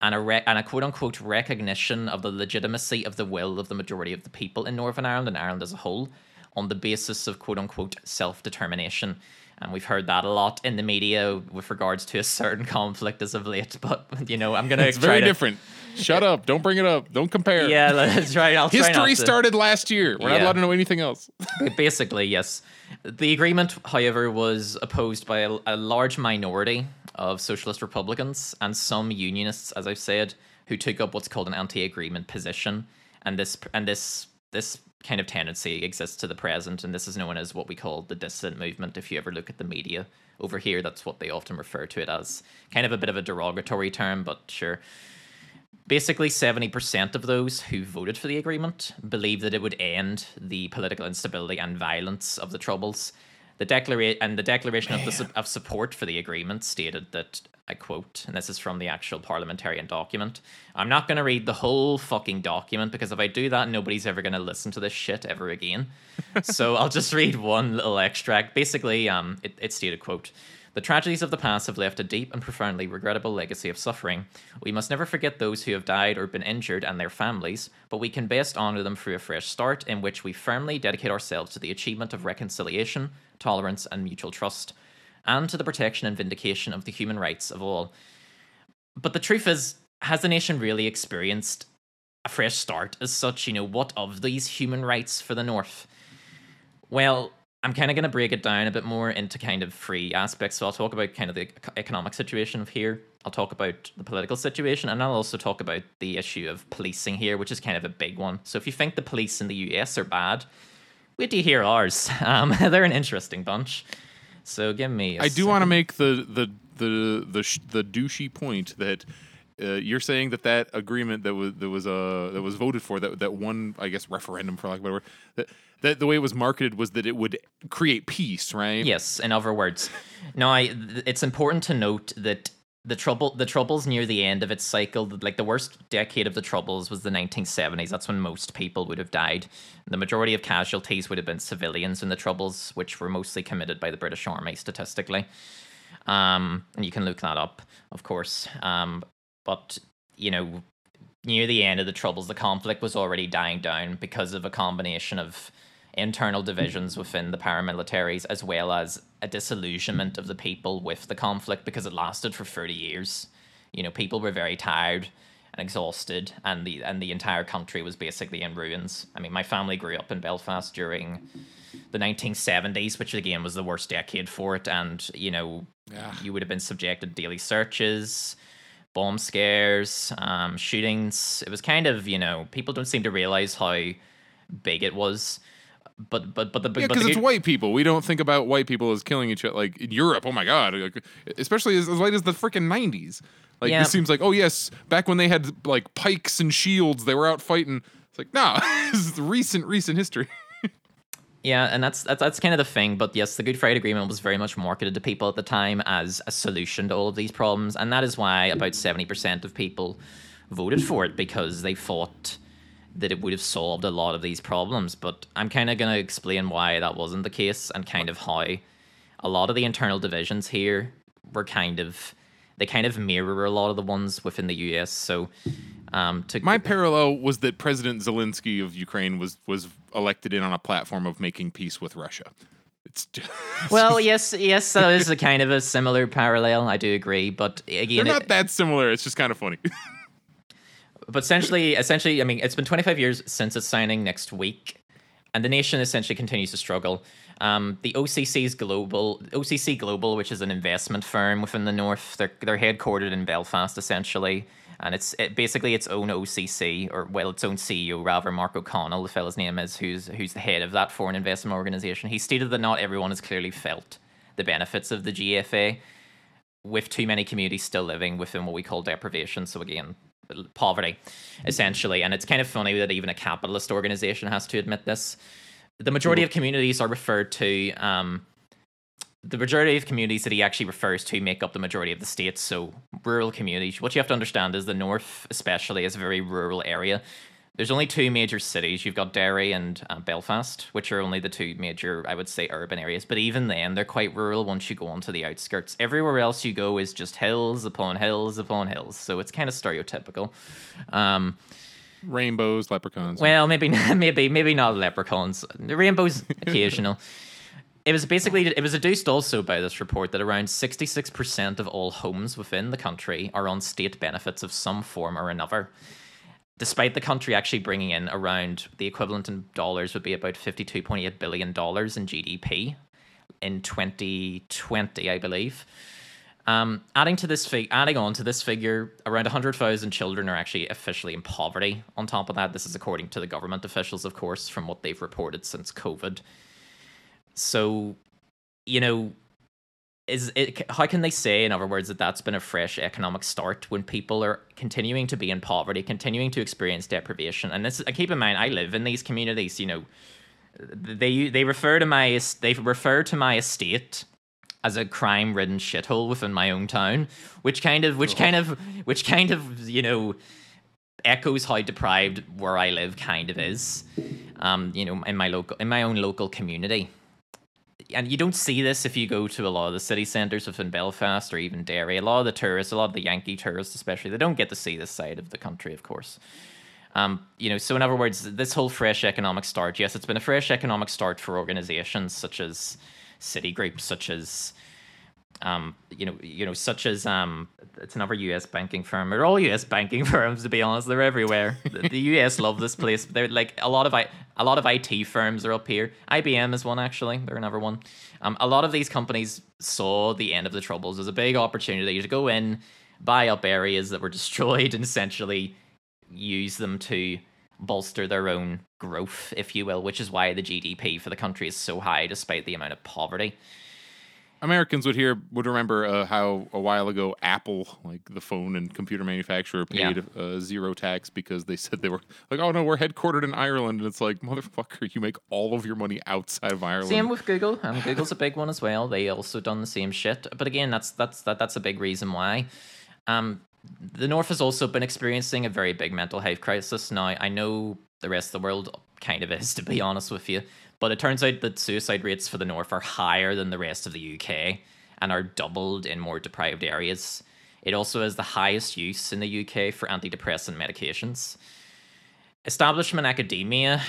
and a re- and a quote unquote recognition of the legitimacy of the will of the majority of the people in Northern Ireland and Ireland as a whole, on the basis of quote unquote self determination. And we've heard that a lot in the media with regards to a certain conflict as of late. But you know, I'm gonna
it's very
to,
different. Shut up. Don't bring it up. Don't compare.
Yeah, let's try. I'll
History
to-
started last year. We're not allowed to know anything else.
Basically, yes. The agreement, however, was opposed by a, a large minority of socialist Republicans and some unionists, as I've said, who took up what's called an anti-agreement position. And this and this this kind of tendency exists to the present, and this is known as what we call the dissident movement. If you ever look at the media over here, that's what they often refer to it as. Kind of a bit of a derogatory term, but sure. Basically, 70% of those who voted for the agreement believe that it would end the political instability and violence of the Troubles. The declara- and the declaration of, the of support for the agreement stated that, I quote, and this is from the actual parliamentarian document. I'm not going to read the whole fucking document because if I do that, nobody's ever going to listen to this shit ever again. so I'll just read one little extract. Basically, um, it, it stated, quote, the tragedies of the past have left a deep and profoundly regrettable legacy of suffering. We must never forget those who have died or been injured and their families, but we can best honour them through a fresh start in which we firmly dedicate ourselves to the achievement of reconciliation, tolerance, and mutual trust, and to the protection and vindication of the human rights of all. But the truth is, has the nation really experienced a fresh start as such? You know, what of these human rights for the North? Well, I'm kind of going to break it down a bit more into kind of three aspects. So I'll talk about kind of the economic situation of here. I'll talk about the political situation, and I'll also talk about the issue of policing here, which is kind of a big one. So if you think the police in the US are bad, wait till you hear ours. Um, they're an interesting bunch. So give me. I
I do want to make the the the the sh- the douchey point that uh, you're saying that that agreement that was that was uh that was voted for that that one I guess referendum for better word that that the way it was marketed was that it would create peace, right?
Yes, in other words. Now, I, th- it's important to note that the trouble, the troubles near the end of its cycle, like the worst decade of the troubles was the 1970s. That's when most people would have died. The majority of casualties would have been civilians in the troubles, which were mostly committed by the British Army statistically. Um, and you can look that up, of course. Um, but you know, near the end of the troubles, the conflict was already dying down because of a combination of internal divisions within the paramilitaries as well as a disillusionment of the people with the conflict because it lasted for 30 years. You know, people were very tired and exhausted and the and the entire country was basically in ruins. I mean, my family grew up in Belfast during the 1970s, which again was the worst decade for it and, you know,
Yeah.
you would have been subjected to daily searches, bomb scares, um, shootings. It was kind of, you know, people don't seem to realize how big it was. But but but the
Yeah, because it's
good-
white people. We don't think about white people as killing each other. Like in Europe, oh my god, like, especially as, as late as the freaking nineties. Like
Yeah.
this seems like, oh yes, back when they had like pikes and shields, they were out fighting. It's like, nah, this is recent, recent history.
Yeah, and that's, that's that's kind of the thing. But yes, the Good Friday Agreement was very much marketed to people at the time as a solution to all of these problems, and that is why about seventy percent of people voted for it because they thought that it would have solved a lot of these problems. But I'm kind of going to explain why that wasn't the case and kind of how a lot of the internal divisions here were kind of they kind of mirror a lot of the ones within the U.S. So, um, to
My parallel was that President Zelensky of Ukraine was was elected in on a platform of making peace with Russia. It's just,
well, yes, yes, that is a kind of a similar parallel. I do agree, but again, they're
not
it-
that similar. It's just kind of funny.
but essentially, essentially, I mean, it's been 25 years since its signing next week, and the nation essentially continues to struggle. Um, the OCC's global OCC Global, which is an investment firm within the north, they're they're headquartered in Belfast essentially, and it's it, basically its own OCC or well, its own CEO rather, Mark O'Connell, the fellow's name is, who's who's the head of that foreign investment organization. He stated that not everyone has clearly felt the benefits of the GFA with too many communities still living within what we call deprivation. So again, poverty, essentially. And it's kind of funny that even a capitalist organization has to admit this. The majority of communities are referred to. Um, the majority of communities that he actually refers to make up the majority of the states. So rural communities. What you have to understand is the north, especially, is a very rural area. There's only two major cities. You've got Derry and uh, Belfast, which are only the two major, I would say, urban areas. But even then, they're quite rural once you go onto the outskirts. Everywhere else you go is just hills upon hills upon hills. So it's kind of stereotypical. Um,
Rainbows, leprechauns.
well, maybe maybe maybe not leprechauns. The rainbows occasional. It was basically it was deduced also by this report that around 66% of all homes within the country are on state benefits of some form or another. Despite the country actually bringing in around the equivalent in dollars would be about 52.8 billion dollars in GDP in 2020, I believe. Um, adding to this fig- adding on to this figure, around 100,000 children are actually officially in poverty. On top of that, this is according to the government officials, of course, from what they've reported since COVID. So, you know, is it how can they say, in other words, that that's been a fresh economic start when people are continuing to be in poverty, continuing to experience deprivation? And this, keep in mind, I live in these communities. You know, they they refer to my they refer to my estate as a crime-ridden shithole within my own town, which kind of which kind of which kind of you know echoes how deprived where I live kind of is. Um, you know, in my local in my own local community. And you don't see this if you go to a lot of the city centres within Belfast or even Derry. A lot of the tourists, a lot of the Yankee tourists especially, they don't get to see this side of the country, of course. Um, you know, so in other words, this whole fresh economic start, yes, it's been a fresh economic start for organizations such as city groups, such as um, you know, you know, such as um, it's another U.S. banking firm. They're all U.S. banking firms, to be honest. They're everywhere. the, the U.S. love this place. They're like a lot of I, a lot of IT firms are up here. IBM is one actually. They're another one. Um, a lot of these companies saw the end of the troubles as a big opportunity to go in, buy up areas that were destroyed, and essentially use them to bolster their own growth, if you will, which is why the GDP for the country is so high despite the amount of poverty.
Americans would hear would remember uh, how a while ago Apple, like the phone and computer manufacturer,
Yeah.
paid uh, zero tax because they said they were like, oh no, we're headquartered in Ireland, and it's like, motherfucker, you make all of your money outside of Ireland.
Same with Google. Um, Google's a big one as well. They also done the same shit. But again, that's that's that, that's a big reason why. Um, the North has also been experiencing a very big mental health crisis. Now, I know the rest of the world kind of is, to be honest with you, but it turns out that suicide rates for the North are higher than the rest of the UK and are doubled in more deprived areas. It also has the highest use in the UK for antidepressant medications. Establishment academia,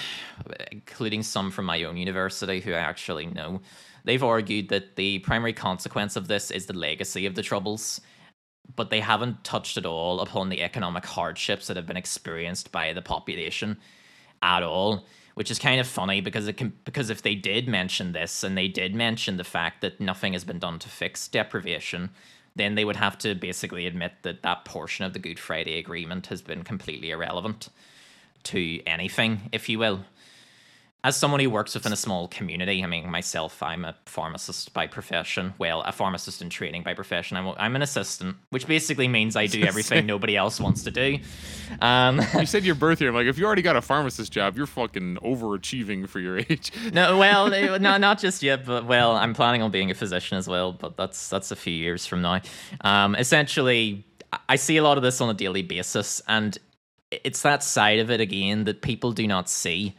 including some from my own university who I actually know, they've argued that the primary consequence of this is the legacy of the Troubles, but they haven't touched at all upon the economic hardships that have been experienced by the population at all. Which is kind of funny because it can because if they did mention this and they did mention the fact that nothing has been done to fix deprivation, then they would have to basically admit that that portion of the Good Friday Agreement has been completely irrelevant to anything, if you will. As someone who works within a small community, I mean, myself, I'm a pharmacist by profession. Well, a pharmacist in training by profession. I'm, I'm an assistant, which basically means I do everything nobody else wants to do. Um,
you said your birth year. I'm like, if you already got a pharmacist job, you're fucking overachieving for your age.
no, well, no, not just yet, but well, I'm planning on being a physician as well, but that's that's a few years from now. Um, essentially, I see a lot of this on a daily basis, and it's that side of it again that people do not see.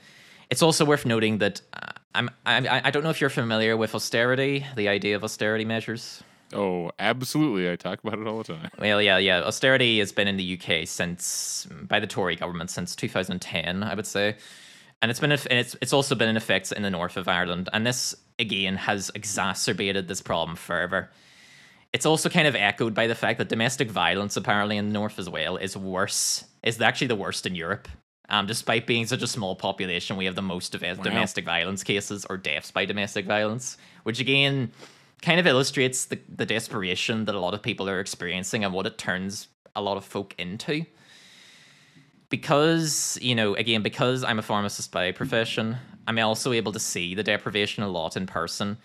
It's also worth noting that uh, I'm I, I don't know if you're familiar with austerity, the idea of austerity measures.
Oh, absolutely. I talk about it all the time.
Well, yeah, yeah. Austerity has been in the UK since by the Tory government since 2010, I would say, and it's been and it's it's also been in effect in the north of Ireland, and this again has exacerbated this problem further. It's also kind of echoed by the fact that domestic violence apparently in the north as well is worse. Is actually the worst in Europe. Um, despite being such a small population, we have the most wow. domestic violence cases or deaths by domestic violence, which again kind of illustrates the, the desperation that a lot of people are experiencing and what it turns a lot of folk into. Because, you know, again, because I'm a pharmacist by profession, I'm also able to see the deprivation a lot in person.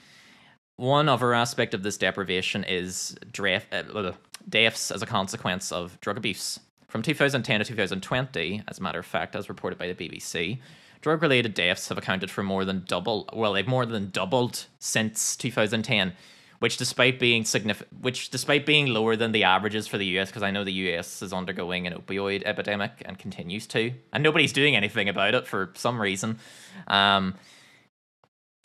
One other aspect of this deprivation is draft, uh, deaths as a consequence of drug abuse. From 2010 to 2020, as a matter of fact, as reported by the BBC, drug related deaths have accounted for more than double, well, they've more than doubled since 2010 which despite being significant which despite being lower than the averages for the US because I know the US is undergoing an opioid epidemic and continues to and nobody's doing anything about it for some reason um,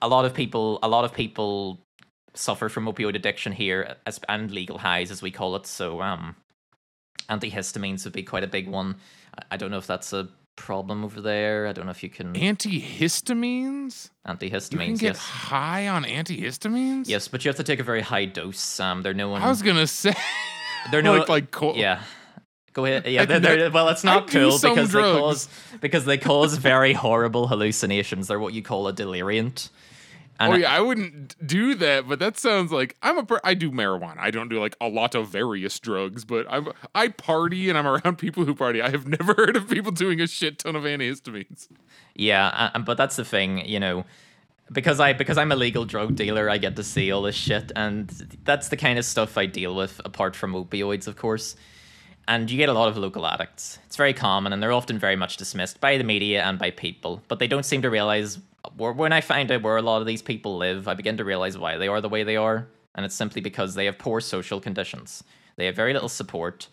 a lot of people a lot of people suffer from opioid addiction here as, and legal highs as we call it so um, antihistamines would be quite a big one. I don't know if that's a problem over there. I don't know if you can
antihistamines.
Antihistamines. You
can get
yes.
high on antihistamines.
Yes, but you have to take a very high dose. Um, they're no one.
I was gonna say.
They're no
like like cold.
Yeah. Go ahead. Yeah, they're, they're, well, it's not cool because drugs. they cause because they cause very horrible hallucinations. They're what you call a deliriant.
And oh yeah, I wouldn't do that, but that sounds like I'm a per- I do marijuana. I don't do like a lot of various drugs, but I'm I party and I'm around people who party. I have never heard of people doing a shit ton of antihistamines.
Yeah, uh, but that's the thing, you know, because I because I'm a legal drug dealer, I get to see all this shit, and that's the kind of stuff I deal with. Apart from opioids, of course, and you get a lot of local addicts. It's very common, and they're often very much dismissed by the media and by people, but they don't seem to realize when I find out where a lot of these people live, I begin to realize why they are the way they are, and it's simply because they have poor social conditions. They have very little support,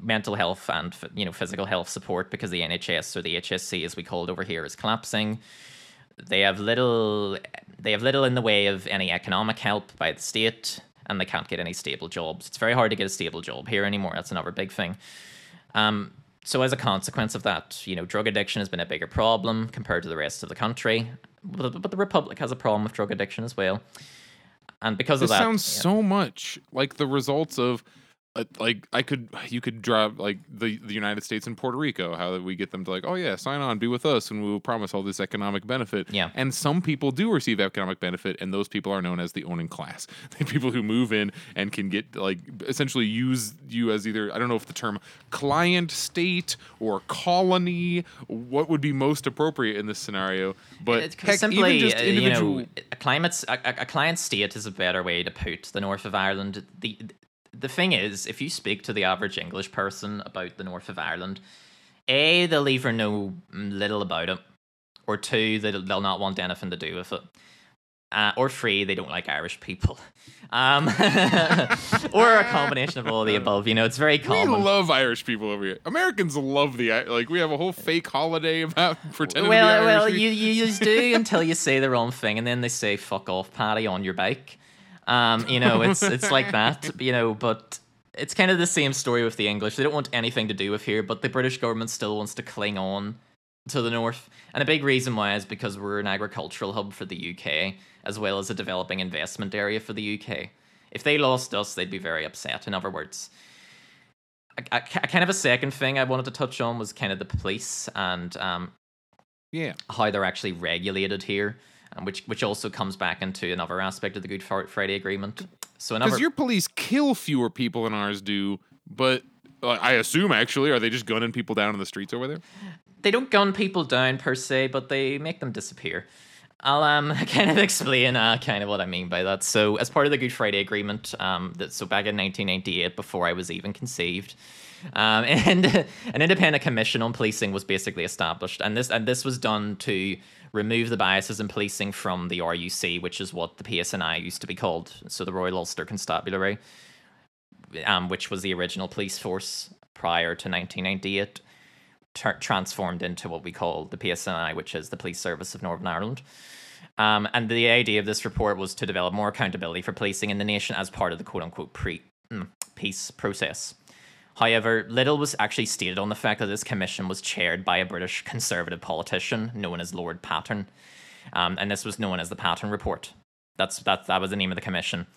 mental health and you know physical health support because the NHS or the HSC as we call it over here is collapsing. They have little they have little in the way of any economic help by the state and they can't get any stable jobs. It's very hard to get a stable job here anymore. That's another big thing. Um, so as a consequence of that, you know, drug addiction has been a bigger problem compared to the rest of the country. But, but the Republic has a problem with drug addiction as well. And because
this
of that,
sounds yeah. so much like the results of Uh, like I could you could drop like the the United States and Puerto Rico how we get them to like oh yeah sign on be with us and we will promise all this economic benefit.
Yeah.
And some people do receive economic benefit and those people are known as the owning class. The people who move in and can get like essentially use you as either I don't know if the term client state or colony what would be most appropriate in this scenario but heck,
simply
even just individual...
you know a climate a, a client state is a better way to put the north of Ireland. The the thing is, if you speak to the average English person about the north of Ireland, A, they'll either know little about it, or two, they'll, they'll not want anything to do with it. Uh, or three, they don't like Irish people. Um, or a combination of all the above. You know, it's very common.
We love Irish people over here. Americans love the like. We have a whole fake holiday about pretending
well,
to be
Irish. Well, you you just do until you say the wrong thing, and then they say "fuck off, Paddy" on your bike. Um, you know, it's it's like that. You know, but it's kind of the same story with the English. They don't want anything to do with here, but the British government still wants to cling on to the north. And a big reason why is because we're an agricultural hub for the UK, as well as a developing investment area for the UK. If they lost us, they'd be very upset. In other words, a, a, a kind of a second thing I wanted to touch on was kind of the police and um,
yeah,
how they're actually regulated here which which also comes back into another aspect of the Good Friday Agreement. So another
because your police kill fewer people than ours do, but uh, I assume actually are they just gunning people down in the streets over there?
They don't gun people down per se, but they make them disappear. I'll um kind of explain uh, kind of what I mean by that. So as part of the Good Friday Agreement, um, that so back in 1998, before I was even conceived. Um, and an independent commission on policing was basically established, and this and this was done to remove the biases in policing from the RUC, which is what the PSNI used to be called, so the Royal Ulster Constabulary, um, which was the original police force prior to 1998, ter- transformed into what we call the PSNI, which is the Police Service of Northern Ireland. Um, and the idea of this report was to develop more accountability for policing in the nation as part of the quote unquote pre- mm, peace process. However, little was actually stated on the fact that this commission was chaired by a British conservative politician known as Lord Patten, um, and this was known as the Patten Report. That's that that was the name of the commission.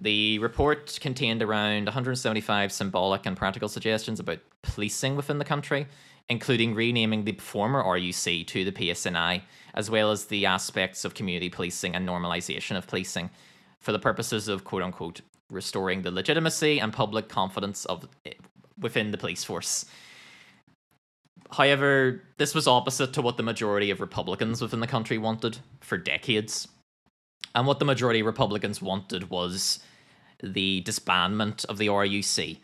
The report contained around 175 symbolic and practical suggestions about policing within the country, including renaming the former RUC to the PSNI, as well as the aspects of community policing and normalisation of policing for the purposes of quote unquote restoring the legitimacy and public confidence of within the police force. However, this was opposite to what the majority of Republicans within the country wanted for decades. And what the majority of Republicans wanted was the disbandment of the RUC.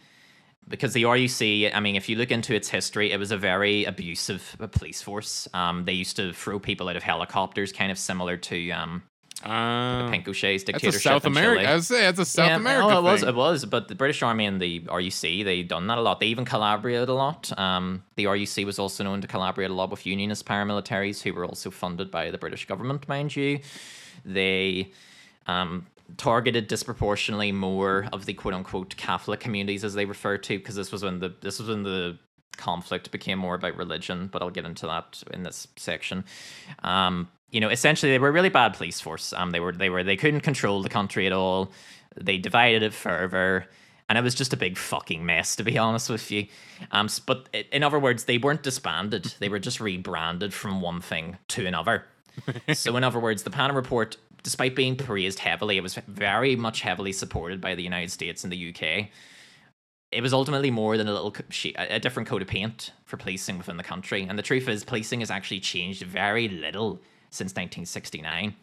Because the RUC, I mean, if you look into its history, it was a very abusive police force. Um, they used to throw people out of helicopters, kind of similar to um,
Uh,
Pinochet's
that's
dictatorship.
a South America. I would say that's a South
yeah,
America
Oh, it was.
thing.
It was. But the British Army and the RUC, they done that a lot. They even collaborated a lot. Um, the RUC was also known to collaborate a lot with unionist paramilitaries who were also funded by the British government, mind you. They um, targeted disproportionately more of the quote unquote Catholic communities, as they refer to, because this was when the this was when the conflict became more about religion. But I'll get into that in this section. Um, you know, essentially, they were a really bad police force. Um, they were they were they couldn't control the country at all. They divided it further. And it was just a big fucking mess, to be honest with you. Um, but in other words, they weren't disbanded; they were just rebranded from one thing to another. so, in other words, the Panama Report, despite being praised heavily, it was very much heavily supported by the United States and the UK. It was ultimately more than a little co- she- a a different coat of paint for policing within the country. And the truth is, policing has actually changed very little since 1969.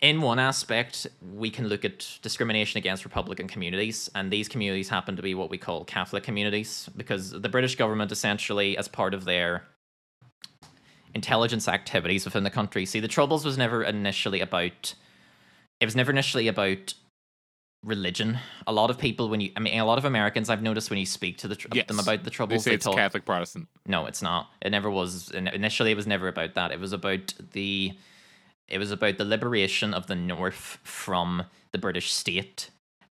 In one aspect, we can look at discrimination against Republican communities, and these communities happen to be what we call Catholic communities, because the British government essentially, as part of their intelligence activities within the country. See, the Troubles was never initially about. It was never initially about religion. A lot of people, when you, I mean, a lot of Americans, I've noticed when you speak to the, tr-
Yes.
them about the troubles, they
say it's
talk.
Catholic Protestant.
No, it's not. It never was. Initially, it was never about that. It was about the. It was about the liberation of the North from the British state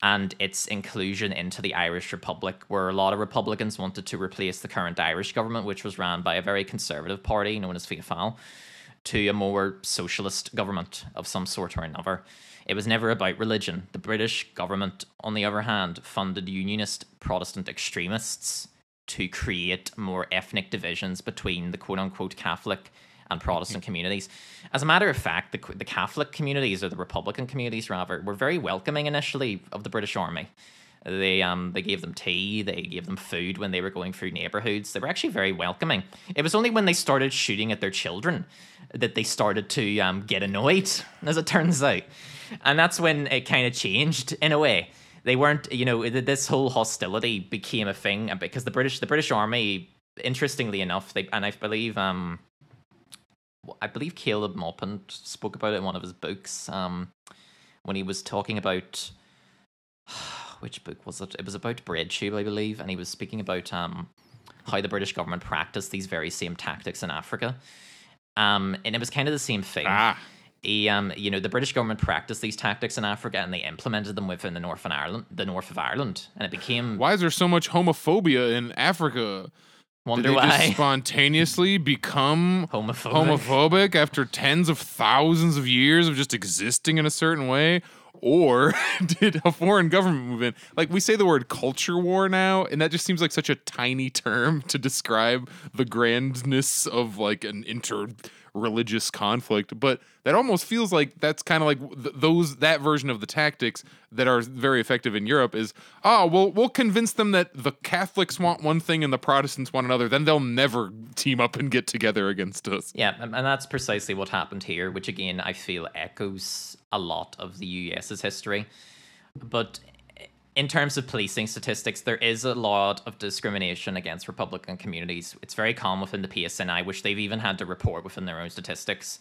and its inclusion into the Irish Republic, where a lot of Republicans wanted to replace the current Irish government, which was ran by a very conservative party known as Fianna Fáil, to a more socialist government of some sort or another. It was never about religion. The British government, on the other hand, funded unionist Protestant extremists to create more ethnic divisions between the quote unquote Catholic and Protestant communities. As a matter of fact, the, the Catholic communities, or the Republican communities rather, were very welcoming initially of the British Army. They um they gave them tea, they gave them food when they were going through neighborhoods. They were actually very welcoming. It was only when they started shooting at their children that they started to um get annoyed, as it turns out. And that's when it kind of changed in a way. They weren't, you know, this whole hostility became a thing because the British the British Army, interestingly enough, they and I believe um I believe Caleb Maupin spoke about it in one of his books um, when he was talking about which book was it? It was about breadtube, I believe, and he was speaking about um, how the British government practiced these very same tactics in Africa. Um, and it was kind of the same thing.
Ah,
He, um, you know, the British government practiced these tactics in Africa, and they implemented them within the North and Ireland, the north of Ireland, and it became
why is there so much homophobia in Africa? Did
wonder
they
why
just spontaneously become
homophobic.
homophobic after tens of thousands of years of just existing in a certain way? Or did a foreign government move in? Like we say the word culture war now, and that just seems like such a tiny term to describe the grandness of like an inter religious conflict but that almost feels like that's kind of like th- those that version of the tactics that are very effective in Europe is oh well we'll convince them that the Catholics want one thing and the Protestants want another then they'll never team up and get together against us
Yeah, and that's precisely what happened here, which again I feel echoes a lot of the US's history. But in terms of policing statistics, there is a lot of discrimination against Republican communities. It's very common within the PSNI, which they've even had to report within their own statistics.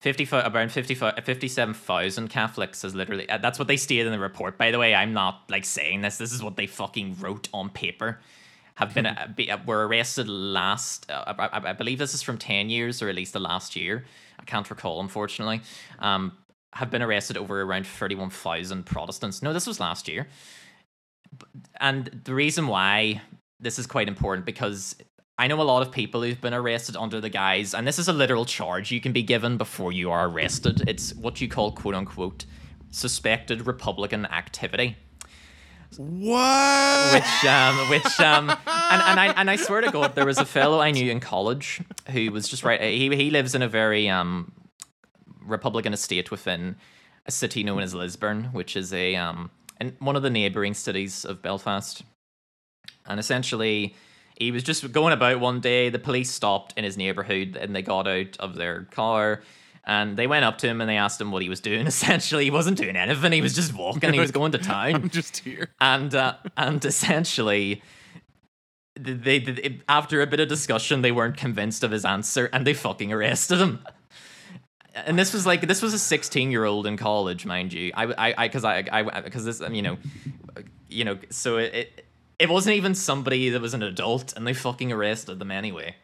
55, around 55, 57,000 Catholics is literally, uh, that's what they stated in the report. By the way, I'm not like saying this, this is what they fucking wrote on paper. have been uh, uh, were arrested last. Uh, I, I, I believe this is from ten years or at least the last year. I can't recall, unfortunately. Um, have been arrested over around thirty-one thousand Protestants. No, this was last year. And the reason why this is quite important because I know a lot of people who've been arrested under the guise, and this is a literal charge you can be given before you are arrested. It's what you call quote unquote suspected Republican activity.
What?
Which, um, which, um, and, and I and I swear to God, there was a fellow I knew in college who was just right. He he lives in a very um, Republican estate within a city known as Lisburn, which is a um, and one of the neighboring cities of Belfast. And essentially, he was just going about one day. The police stopped in his neighborhood and they got out of their car and they went up to him and they asked him what he was doing. Essentially, he wasn't doing anything. He was just walking. He was going to town.
I'm just here.
And uh, and essentially, they, they after a bit of discussion, they weren't convinced of his answer and they fucking arrested him. And this was like this was a 16 year old in college, mind you. I I because I I because this you know you know so it, it it wasn't even somebody that was an adult, and they fucking arrested them anyway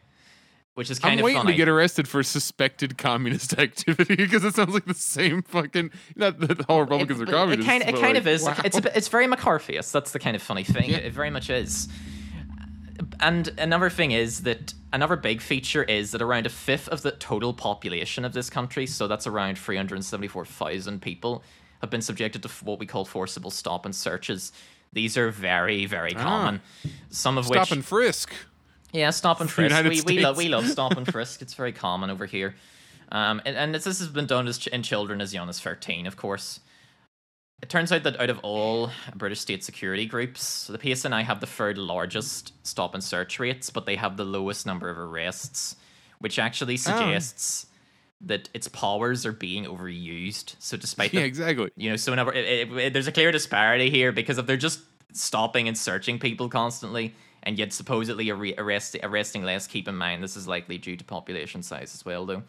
which is kind
I'm
of
waiting
funny.
to get arrested for suspected communist activity because it sounds like the same fucking. Not that all Republicans
it,
are communists.
It kind, it kind
like,
of is.
wow.
It's a, bit- it's very McCarthyist. That's the kind of funny thing.
Yeah.
It very much is. And another thing is that another big feature is that around a fifth of the total population of this country, so that's around 374,000 people, have been subjected to what we call forcible stop and searches. These are very, very common. Some of
Ah. stop
which
and frisk.
yeah, stop and frisk.
United
We, we love we love stop and frisk. It's very common over here, um, and, and this has been done as ch- in children as young as thirteen, of course. It turns out that out of all British state security groups, the PSNI have the third largest stop and search rates, but they have the lowest number of arrests, which actually ah. suggests that its powers are being overused. So, despite
Yeah,
the
exactly.
you know, so whenever it, it, it- there's a clear disparity here because if they're just stopping and searching people constantly, and yet supposedly arre- arrest, arresting less, keep in mind this is likely due to population size as well, though.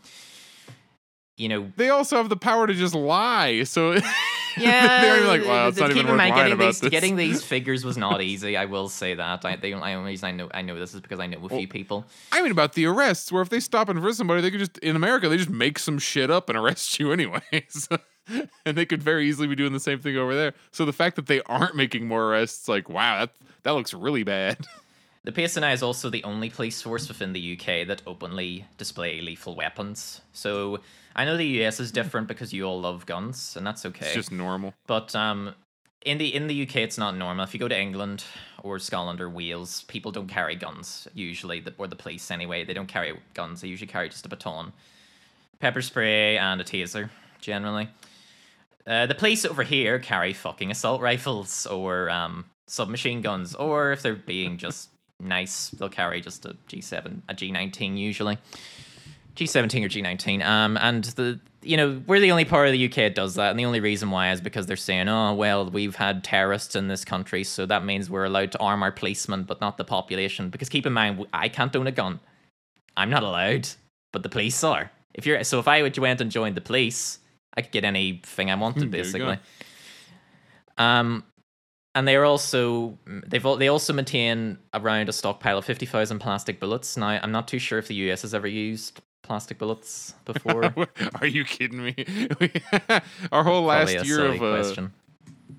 You know,
They also have the power to just lie. So
yeah,
they're like, wow, it's not
keep
even
in
worth
mind,
lying
getting
about
these
this.
getting these figures was not easy. I will say that. I the only reason I know I know this is because I know a few people.
I mean, about the arrests, where if they stop and arrest somebody, they could just in America they just make some shit up and arrest you anyways. and they could very easily be doing the same thing over there. So the fact that they aren't making more arrests, like, wow, that that looks really bad.
The PSNI is also the only police force within the UK that openly display lethal weapons. So I know the US is different because you all love guns, and that's okay.
It's just normal.
But um, in the in the UK, it's not normal. If you go to England or Scotland or Wales, people don't carry guns usually, or the police anyway. They don't carry guns. They usually carry just a baton, pepper spray, and a taser generally. Uh, the police over here carry fucking assault rifles or um, submachine guns, or if they're being just nice, they'll carry just a G7, a G19 usually. G17 or G19. Um, and the you know we're the only part of the UK that does that, and the only reason why is because they're saying, oh well, we've had terrorists in this country, so that means we're allowed to arm our policemen, but not the population. Because keep in mind, I can't own a gun. I'm not allowed, but the police are. If you're so, if I went and joined the police, I could get anything I wanted,
go.
basically. Um, and they're also they've they also maintain around a stockpile of fifty thousand plastic bullets. Now, I'm not too sure if the US has ever used plastic bullets before.
Are you kidding me? Our whole
Probably
last year of uh,
question.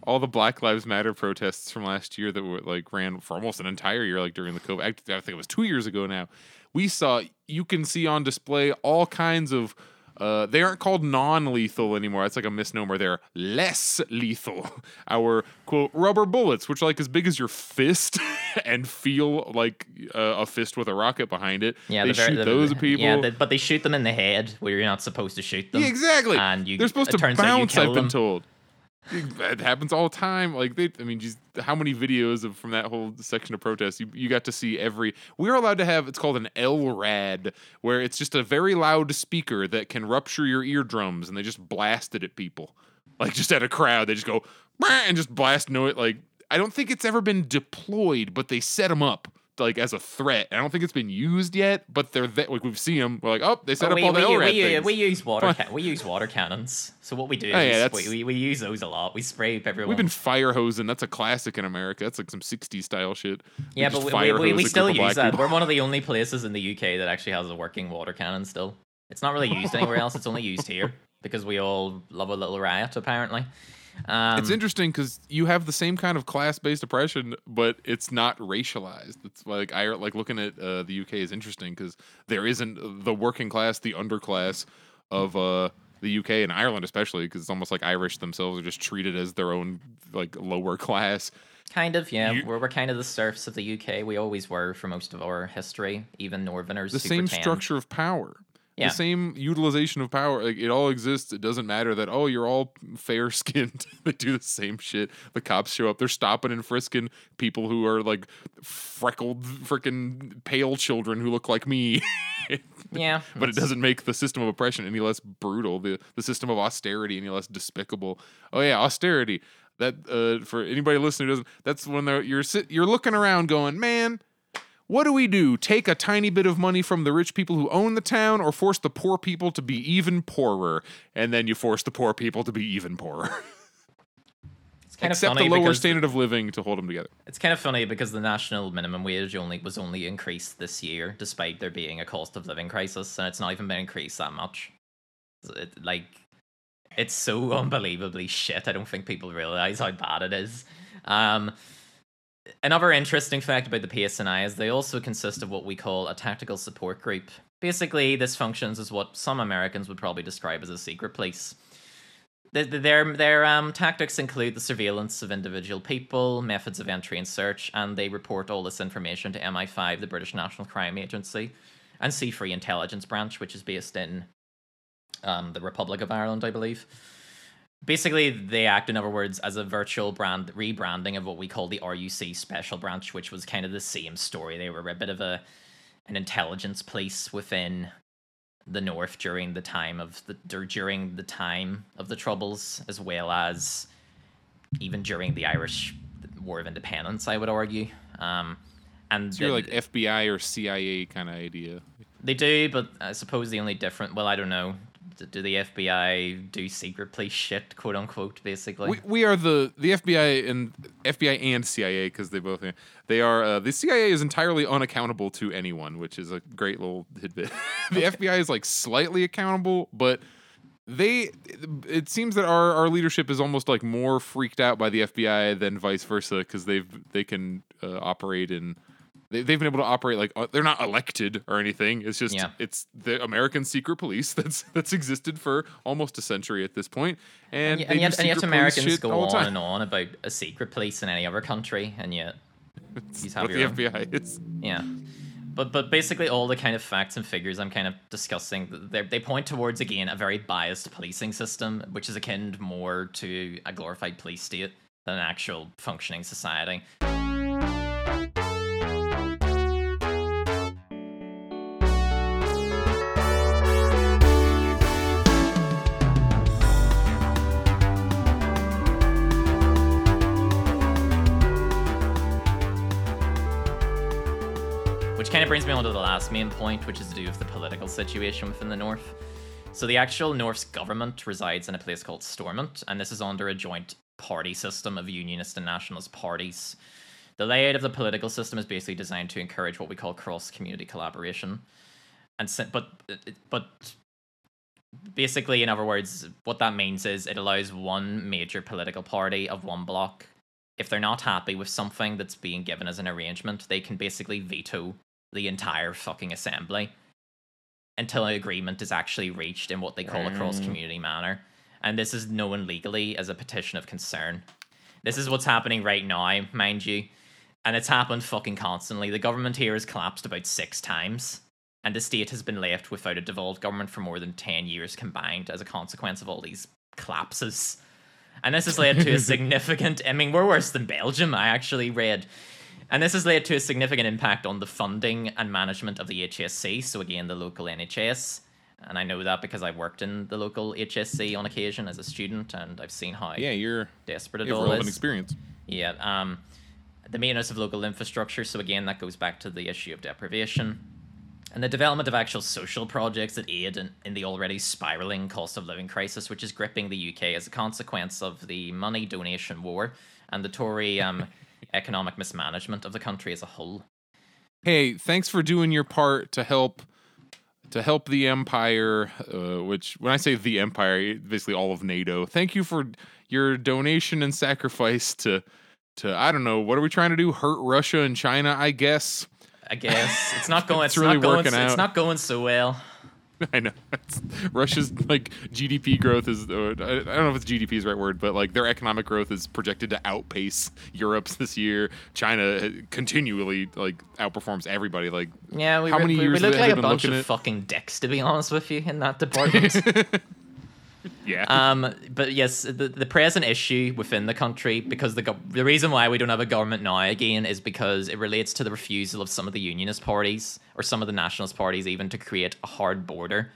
all the Black Lives Matter protests from last year that were like ran for almost an entire year, like during the COVID. I think it was two years ago now. We saw you can see on display all kinds of. Uh, they aren't called non-lethal anymore. That's like a misnomer. They're less lethal. Our quote rubber bullets, which are like as big as your fist and feel like uh, a fist with a rocket behind it.
Yeah,
they
the
shoot those at people.
Yeah, but they shoot them in the head where you're not supposed to shoot them.
Yeah, exactly.
And you,
They're supposed to
turns out you
bounce. I've been told. It happens all the time. Like they, I mean, just how many videos of from that whole section of protests you, you got to see every. We're allowed to have. It's called an LRAD, where it's just a very loud speaker that can rupture your eardrums, and they just blast it at people, like just at a crowd. They just go and just blast no it. Like I don't think it's ever been deployed, but they set them up like as a threat. I don't think it's been used yet, but they're th- like we've seen them. We're like, oh, they set up
we,
all the
we, we, we use water ca- we use water cannons. So what we do
Oh, yeah,
we,
that's-
we, we use those a lot. We spray everyone.
We've been fire hosing. That's a classic in America. That's like some 60s style shit.
yeah, but we, we, we,
hose
we
a
still
group of black
use that.
people.
We're one of the only places in the UK that actually has a working water cannon still. It's not really used anywhere else. It's only used here because we all love a little riot apparently. Um,
It's interesting because you have the same kind of class-based oppression, but it's not racialized. It's like I like looking at uh, the UK is interesting because there isn't the working class, the underclass of uh, the UK and Ireland, especially because it's almost like Irish themselves are just treated as their own like lower class.
Kind of, yeah.
You-
we're, we're kind of the serfs of the UK. We always were for most of our history, even Northerners.
The same
pretend-
structure of power.
Yeah.
The same utilization of power. Like it all exists. It doesn't matter that oh you're all fair skinned. they do the same shit. The cops show up. They're stopping and frisking people who are like freckled, freaking pale children who look like me.
Yeah,
but it doesn't make the system of oppression any less brutal. The the system of austerity any less despicable. Oh yeah, austerity. That uh, for anybody listening who doesn't, that's when they're you're sit, you're looking around going, man, what do we do? Take a tiny bit of money from the rich people who own the town, or force the poor people to be even poorer? And then you force the poor people to be even poorer.
It's kind
Accept
of funny
lower
because
standard of living to hold them together.
it's kind of funny because the national minimum wage only was only increased this year, despite there being a cost of living crisis, and it's not even been increased that much. It, like, it's so unbelievably shit. I don't think people realize how bad it is. Um, another interesting fact about the PSNI is they also consist of what we call a tactical support group. Basically, this functions as what some Americans would probably describe as a secret police. Th- th- Their their um, tactics include the surveillance of individual people, methods of entry and search, and they report all this information to MI5, the British National Crime Agency, and C3 Intelligence Branch, which is based in um, the Republic of Ireland, I believe. Basically, they act, in other words, as a virtual brand rebranding of what we call the RUC Special Branch, which was kind of the same story. They were a bit of a an intelligence police within the North during the time of the dur- during the time of the Troubles, as well as even during the Irish War of Independence. I would argue. Um, and
So you're
the-
like FBI or CIA kind of idea.
they do, but I suppose the only different. Well, I don't know. Do the FBI do secret police shit, quote unquote, basically?
We, we are the the FBI and FBI and CIA because they both they are uh, the CIA is entirely unaccountable to anyone, which is a great little tidbit. the FBI is like slightly accountable, but they it seems that our our leadership is almost like more freaked out by the FBI than vice versa because they've they can uh, operate in. They- They've been able to operate like uh, they're not elected or anything. It's just
Yeah.
it's the American secret police that's that's existed for almost a century at this point, and,
and, y-
they
and yet, and yet Americans go on
time.
and on about a secret police in any other country, and yet,
It's
These have
the
own.
FBI is.
yeah. But but basically, all the kind of facts and figures I'm kind of discussing, they they point towards again a very biased policing system, which is akin more to a glorified police state than an actual functioning society. Kind of brings me on to the last main point, which is to do with the political situation within the North. So the actual North's government resides in a place called Stormont, and this is under a joint party system of unionist and nationalist parties. The layout of the political system is basically designed to encourage what we call cross-community collaboration, and but but basically, in other words, what that means is it allows one major political party of one bloc, if they're not happy with something that's being given as an arrangement, they can basically veto the entire fucking assembly until an agreement is actually reached in what they call a cross mm. community manner. And this is known legally as a petition of concern. This is what's happening right now, mind you. And it's happened fucking constantly. The government here has collapsed about six times. And the state has been left without a devolved government for more than 10 years combined as a consequence of all these collapses. And this has led to a significant, I mean, we're worse than Belgium, I actually read. And this has led to a significant impact on the funding and management of the HSC, so again, the local NHS. And I know that because I've worked in the local HSC on occasion as a student, and I've seen how
Yeah, you're
desperate it all is.
experience.
Yeah. Um, the maintenance of local infrastructure. So again, that goes back to the issue of deprivation. And the development of actual social projects that aid in, in the already spiraling cost of living crisis, which is gripping the UK as a consequence of the money donation war and the Tory um, economic mismanagement of the country as a whole.
Hey, thanks for doing your part to help to help the empire. Uh, which, when I say the empire, basically all of NATO. Thank you for your donation and sacrifice to to I don't know what are we trying to do? Hurt Russia and China, I guess.
I guess it's not going.
It's
it's
really
not going.
working
It's not going so well.
I know It's- Russia's like GDP growth is uh, I I don't know if it's GDP is the right word, but like their economic growth is projected to outpace Europe's this year. China uh, continually like outperforms everybody. Like
Yeah, we,
How
re-
many
we, we look like a bunch of fucking dicks, to be honest with you, in that department.
yeah,
um, but yes, the, the present issue within the country, because the gov- the reason why we don't have a government now again is because it relates to the refusal of some of the unionist parties or some of the nationalist parties even to create a hard border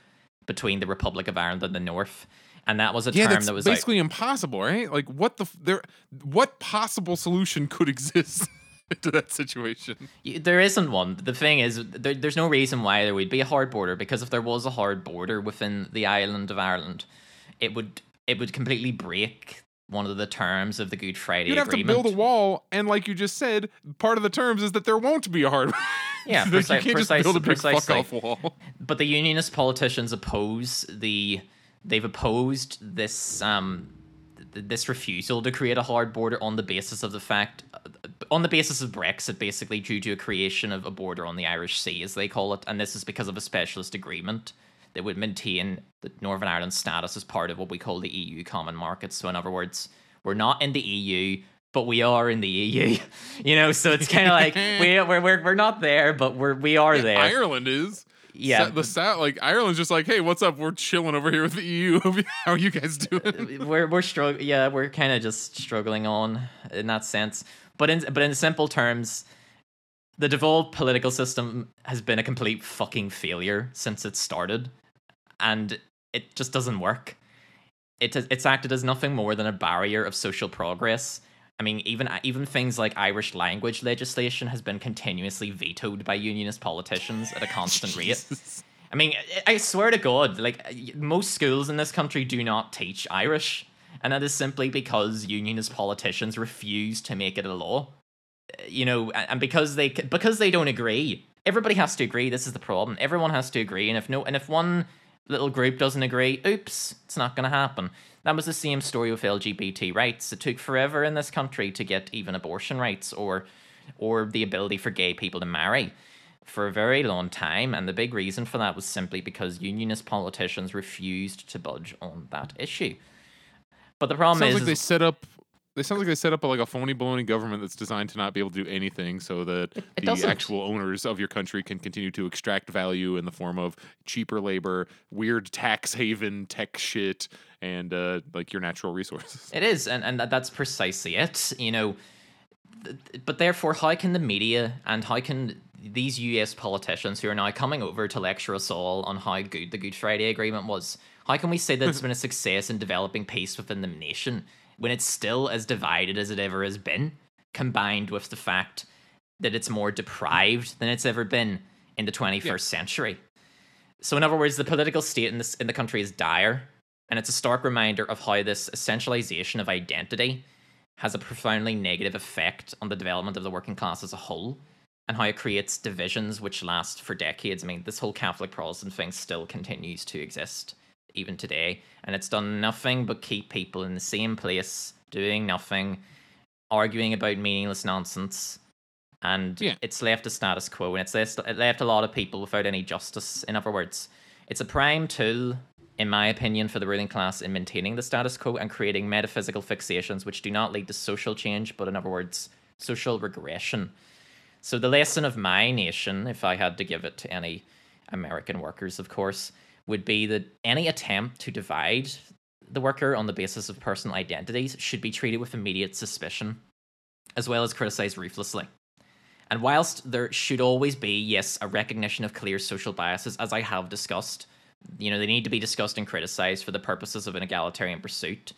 between the Republic of Ireland and the North, and that was a
yeah,
term that was
basically impossible, right? Like what the f- there what possible solution could exist to that situation?
There isn't one. The thing is, there, there's no reason why there would be a hard border because if there was a hard border within the island of Ireland, it would it would completely break one of the terms of the Good Friday
You'd have
Agreement.
to build a wall, and like you just said, part of the terms is that there won't be a hard.
Yeah,
Like,
preci-
you can't
precisely-
just build a big fuck off wall.
but the unionist politicians oppose the they've opposed this um th- this refusal to create a hard border on the basis of the fact on the basis of Brexit basically due to a creation of a border on the Irish Sea as they call it and this is because of a specialist agreement that would maintain the Northern Ireland status as part of what we call the EU common market so in other words we're not in the EU but we are in the EU you know so it's kind of like we, we're, we're, we're not there but we're we are there
Ireland is.
Yeah,
Sa- the South, like Ireland's just like, hey, what's up? We're chilling over here with the EU. How are you guys doing?
we're we're struggling. Yeah, we're kind of just struggling on in that sense. But in but in simple terms, the devolved political system has been a complete fucking failure since it started, and it just doesn't work. It has, it's acted as nothing more than a barrier of social progress. I mean, even even things like Irish language legislation has been continuously vetoed by unionist politicians at a constant rate. I mean, I swear to God, like most schools in this country do not teach Irish, and that is simply because unionist politicians refuse to make it a law. Uh, You know, and because they because they don't agree, everybody has to agree. This is the problem. Everyone has to agree, and if no, and if one little group doesn't agree, oops, it's not going to happen. That was the same story with LGBT rights. It took forever in this country to get even abortion rights or or the ability for gay people to marry for a very long time, and the big reason for that was simply because unionist politicians refused to budge on that issue. But the problem
Sounds
is,
like they set up. They sound like they set up like a phony baloney government that's designed to not be able to do anything, so that
it
the
doesn't.
actual owners of your country can continue to extract value in the form of cheaper labor, weird tax haven tech shit, and uh, like your natural resources.
It is, and, and that's precisely it. You know, th- but therefore, how can the media and how can these US politicians who are now coming over to lecture us all on how good the Good Friday Agreement was, how can we say that it's been a success in developing peace within the nation when it's still as divided as it ever has been, combined with the fact that it's more deprived than it's ever been in the 21st century? So, in other words, the political state in this in the country is dire, and it's a stark reminder of how this essentialization of identity has a profoundly negative effect on the development of the working class as a whole, and how it creates divisions which last for decades. I mean, this whole Catholic Protestant thing still continues to exist even today, and it's done nothing but keep people in the same place, doing nothing, arguing about meaningless nonsense. And
Yeah.
it's left a status quo, and it's left, it left a lot of people without any justice. In other words, it's a prime tool, in my opinion, for the ruling class in maintaining the status quo and creating metaphysical fixations which do not lead to social change, but in other words, social regression. So the lesson of my nation, if I had to give it to any American workers, of course, would be that any attempt to divide the worker on the basis of personal identities should be treated with immediate suspicion, as well as criticized ruthlessly. And whilst there should always be, yes, a recognition of clear social biases, as I have discussed, you know, they need to be discussed and criticized for the purposes of an egalitarian pursuit.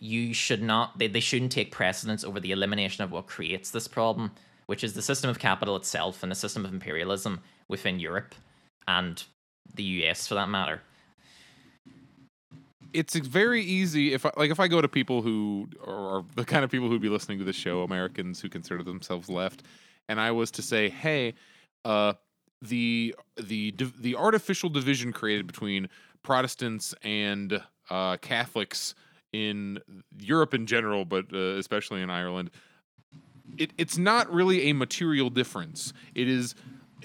you should not they, they shouldn't take precedence over the elimination of what creates this problem, which is the system of capital itself and the system of imperialism within Europe and the US for that matter.
It's very easy if I, like if I go to people who are the kind of people who'd be listening to the show, Americans who consider themselves left, and I was to say, "Hey, uh, the the the artificial division created between Protestants and uh, Catholics in Europe in general, but uh, especially in Ireland, it, it's not really a material difference. It is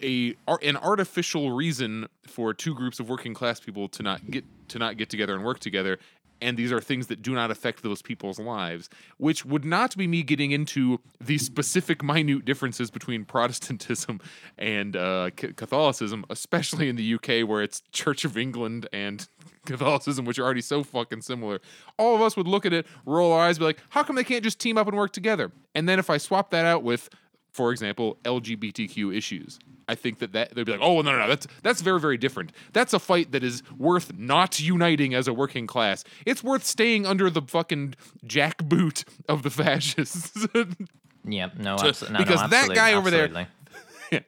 a an artificial reason for two groups of working class people to not get to not get together and work together and these are things that do not affect those people's lives, which would not be me getting into the specific minute differences between Protestantism and uh, Catholicism, especially in the UK where it's Church of England and Catholicism, which are already so fucking similar. All of us would look at it, roll our eyes, be like, how come they can't just team up and work together? And then if I swap that out with, for example, LGBTQ issues, I think that, that they'd be like, oh no no no that's that's very very different. That's a fight that is worth not uniting as a working class. It's worth staying under the fucking jackboot of the fascists.
yeah, no, abso- no
because
no,
that guy over
absolutely.
there,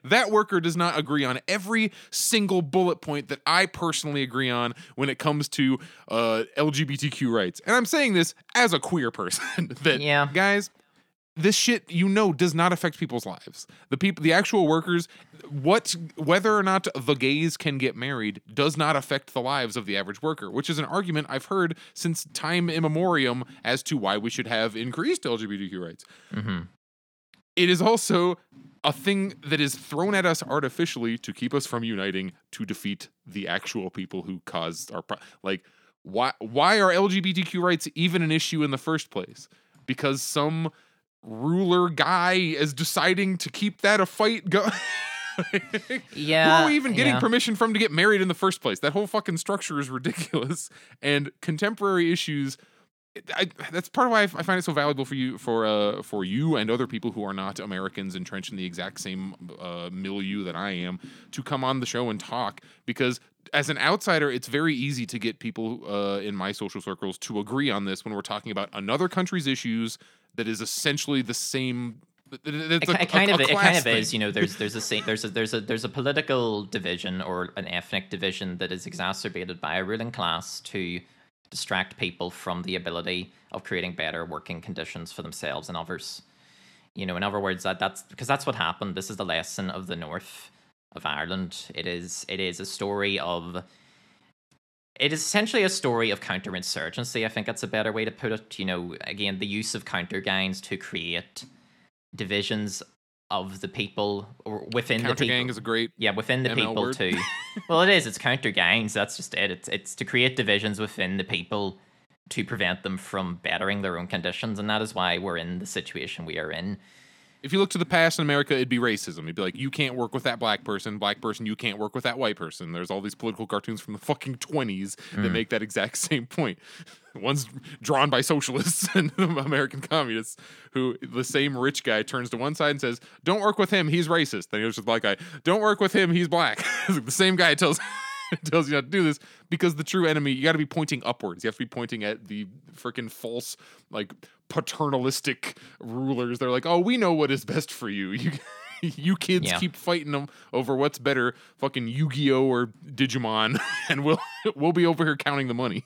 that worker does not agree on every single bullet point that I personally agree on when it comes to uh, LGBTQ rights. And I'm saying this as a queer person. that
Yeah.
guys, this shit you know does not affect people's lives. The people, the actual workers, what whether or not the gays can get married does not affect the lives of the average worker, which is an argument I've heard since time immemorial as to why we should have increased LGBTQ rights.
hmm
It is also a thing that is thrown at us artificially to keep us from uniting to defeat the actual people who caused our pro- like why why are LGBTQ rights even an issue in the first place? Because some ruler guy is deciding to keep that a fight go
Yeah.
Who are we even getting
yeah.
permission from to get married in the first place? That whole fucking structure is ridiculous. And contemporary issues, I, that's part of why I find it so valuable for you, for uh, for you and other people who are not Americans entrenched in the exact same uh, milieu that I am, to come on the show and talk. Because as an outsider, it's very easy to get people uh, in my social circles to agree on this when we're talking about another country's issues that is essentially the same. th- th-
it,
It's a-
it kind
a-
of
a
it kind
class
of
thing.
is you know there's there's a there's a there's a there's a political division or an ethnic division that is exacerbated by a ruling class to distract people from the ability of creating better working conditions for themselves and others you know in other words that that's because that's what happened this is the lesson of the north of ireland. It is it is a story of it is essentially a story of counterinsurgency i think that's a better way to put it. You know again the use of counter gangs to create divisions of the people or within the people.
gang is a great
yeah within the
ML
people
word.
too. Well it is it's counter gangs that's just it. It's, it's to create divisions within the people to prevent them from bettering their own conditions and that is why we're in the situation we are in
if you look to the past in America, it'd be racism. It'd be like, you can't work with that black person, black person, you can't work with that white person. There's all these political cartoons from the fucking 20s
Mm.
that make that exact same point. One's drawn by socialists and American communists, who the same rich guy turns to one side and says, Don't work with him, he's racist. Then he goes to the black guy, Don't work with him, he's black. the same guy tells. tells you not to do this because the true enemy you got to be pointing upwards. You have to be pointing at the freaking false like paternalistic rulers. They're like oh we know what is best for you. You you kids
Yeah.
keep fighting them over what's better fucking yu-gi-oh or digimon and we'll we'll be over here counting the money.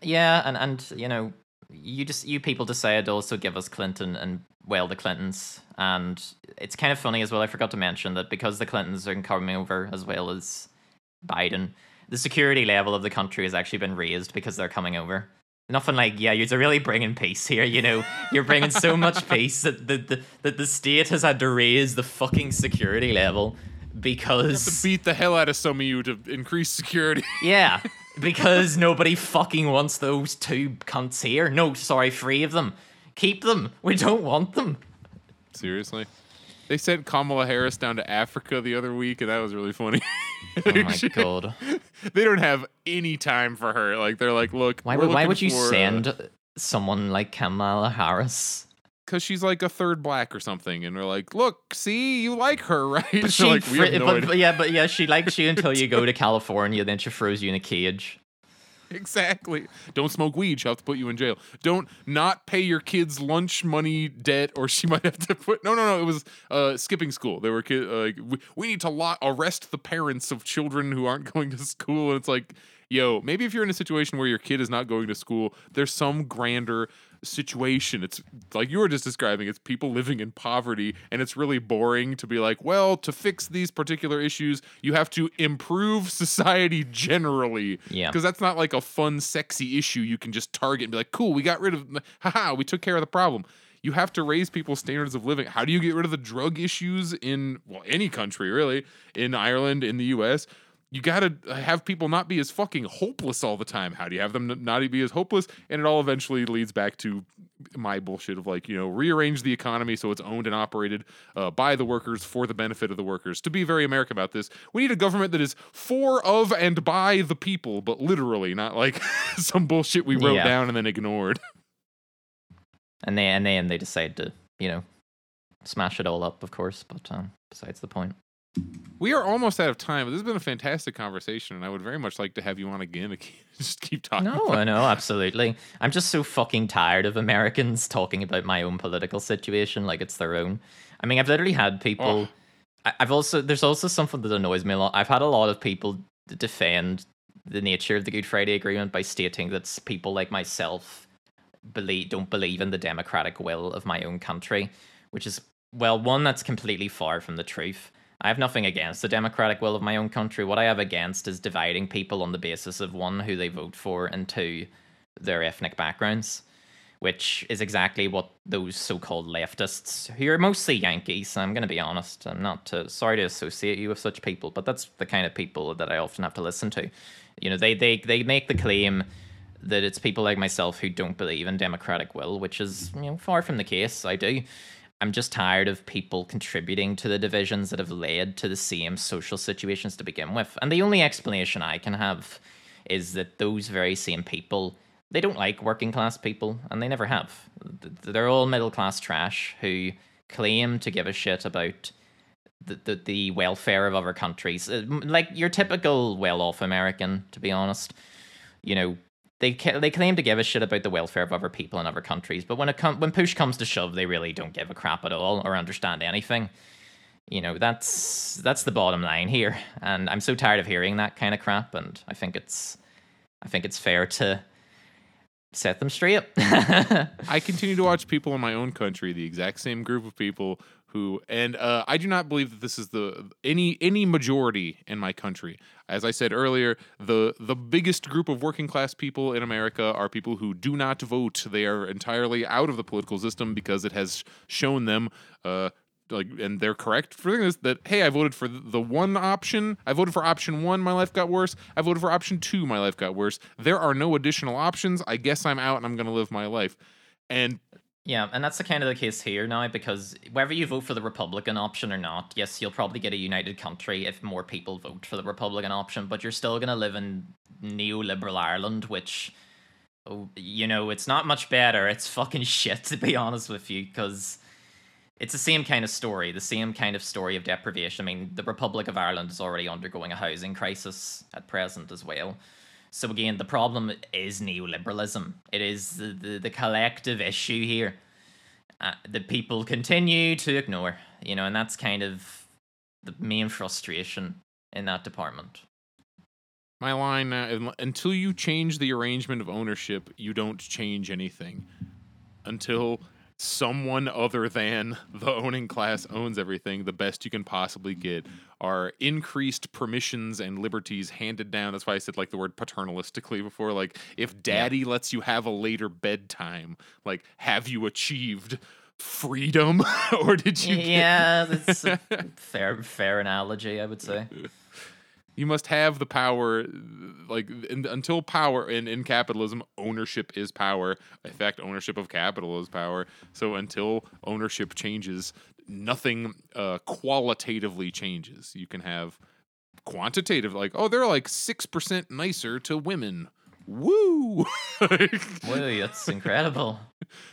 Yeah and and you know you just you people decided to also give us clinton and well the clintons. And it's kind of funny as well i forgot to mention that because the clintons are coming over as well as biden the security level of the country has actually been raised because they're coming over nothing like yeah you're really bringing peace here you know you're bringing so much peace that the, the that the state has had to raise the fucking security level because
to beat the hell out of some of you to increase security
yeah, because nobody fucking wants those two cunts here. No, sorry, three of them. Keep them. We don't want them.
seriously they sent kamala harris down to africa the other week and that was really funny
Oh my god.
they don't have any time for her like they're like look
Why would why would you
for, uh,
send someone like Kamala Harris?
because she's like a third black or something, and they're like, "Look, see, you like her, right?"
But she,
like,
fr-
no
but, but yeah, but yeah, she likes you until you go to California, then she throws you in a cage.
exactly. Don't smoke weed. She'll have to put you in jail. Don't not pay your kids lunch money debt, or she might have to put. No, no, no. It was uh, skipping school. There were kids uh, we, we need to lo- arrest the parents of children who aren't going to school, and it's like, yo, maybe if you're in a situation where your kid is not going to school, there's some grander situation. It's like you were just describing. It's people living in poverty, and it's really boring to be like, well, to fix these particular issues, you have to improve society generally.
Yeah.
Because that's not like a fun, sexy issue you can just target and be like, cool, we got rid of, haha, we took care of the problem. You have to raise people's standards of living. How do you get rid of the drug issues in well any country really? In Ireland, in the U.S you got to have people not be as fucking hopeless all the time. How do you have them not be as hopeless? And it all eventually leads back to my bullshit of like, you know, rearrange the economy so it's owned and operated uh, by the workers for the benefit of the workers. To be very American about this, we need a government that is for, of, and by the people, but literally, not like some bullshit we wrote
Yeah.
down and then ignored.
And they and then they decide to, you know, smash it all up, of course. But um, besides the point.
We are almost out of time, but this has been a fantastic conversation, and I would very much like to have you on again. Just keep talking.
No, I know, absolutely. I'm just so fucking tired of Americans talking about my own political situation like it's their own. I mean, I've literally had people.
Oh.
I've also there's also something that annoys me a lot. I've had a lot of people defend the nature of the Good Friday Agreement by stating that people like myself believe don't believe in the democratic will of my own country, which is well, one that's completely far from the truth. I have nothing against the democratic will of my own country. What I have against is dividing people on the basis of one who they vote for and two their ethnic backgrounds, which is exactly what those so-called leftists, who are mostly Yankees. I'm going to be honest. I'm not to, sorry to associate you with such people, but that's the kind of people that I often have to listen to. You know, they they they make the claim that it's people like myself who don't believe in democratic will, which is you know far from the case. I do. I'm just tired of people contributing to the divisions that have led to the same social situations to begin with. And the only explanation I can have is that those very same people they don't like working class people and they never have. They're all middle class trash who claim to give a shit about the, the, the welfare of other countries. Uh, Like your typical well off American, to be honest. You know, they ca- they claim to give a shit about the welfare of other people in other countries, but when it com- when push comes to shove, they really don't give a crap at all or understand anything. You know, that's that's the bottom line here, and I'm so tired of hearing that kind of crap. And I think it's I think it's fair to set them straight.
I continue to watch people in my own country, the exact same group of people who, and uh, I do not believe that this is the any any majority in my country. As I said earlier, the the biggest group of working class people in America are people who do not vote. They are entirely out of the political system because it has shown them. Uh, like and they're correct for this that hey i voted for the one option i voted for option one my life got worse i voted for option two my life got worse there are no additional options i guess i'm out and i'm going to live my life and
Yeah, and that's the kind of the case here now because whether you vote for the Republican option or not, yes, you'll probably get a united country if more people vote for the Republican option, but you're still going to live in neoliberal Ireland, which, oh, you know, it's not much better. It's fucking shit, to be honest with you, because it's the same kind of story, the same kind of story of deprivation. I mean, the Republic of Ireland is already undergoing a housing crisis at present as well. So again, the problem is neoliberalism. It is the, the, the collective issue here uh, that people continue to ignore, you know, and that's kind of the main frustration in that department.
My line uh, until you change the arrangement of ownership, you don't change anything. Until someone other than the owning class owns everything, the best you can possibly get are increased permissions and liberties handed down. That's why I said like the word paternalistically before. Like if daddy lets you have a later bedtime, like have you achieved freedom or did you get-
yeah, that's a fair fair analogy, I would say.
you must have the power like in, until power in, in capitalism ownership is power. In fact ownership of capital is power. So until ownership changes nothing uh, qualitatively changes. You can have quantitative like oh they're like 6% nicer to women. Woo!
Whoa, that's incredible.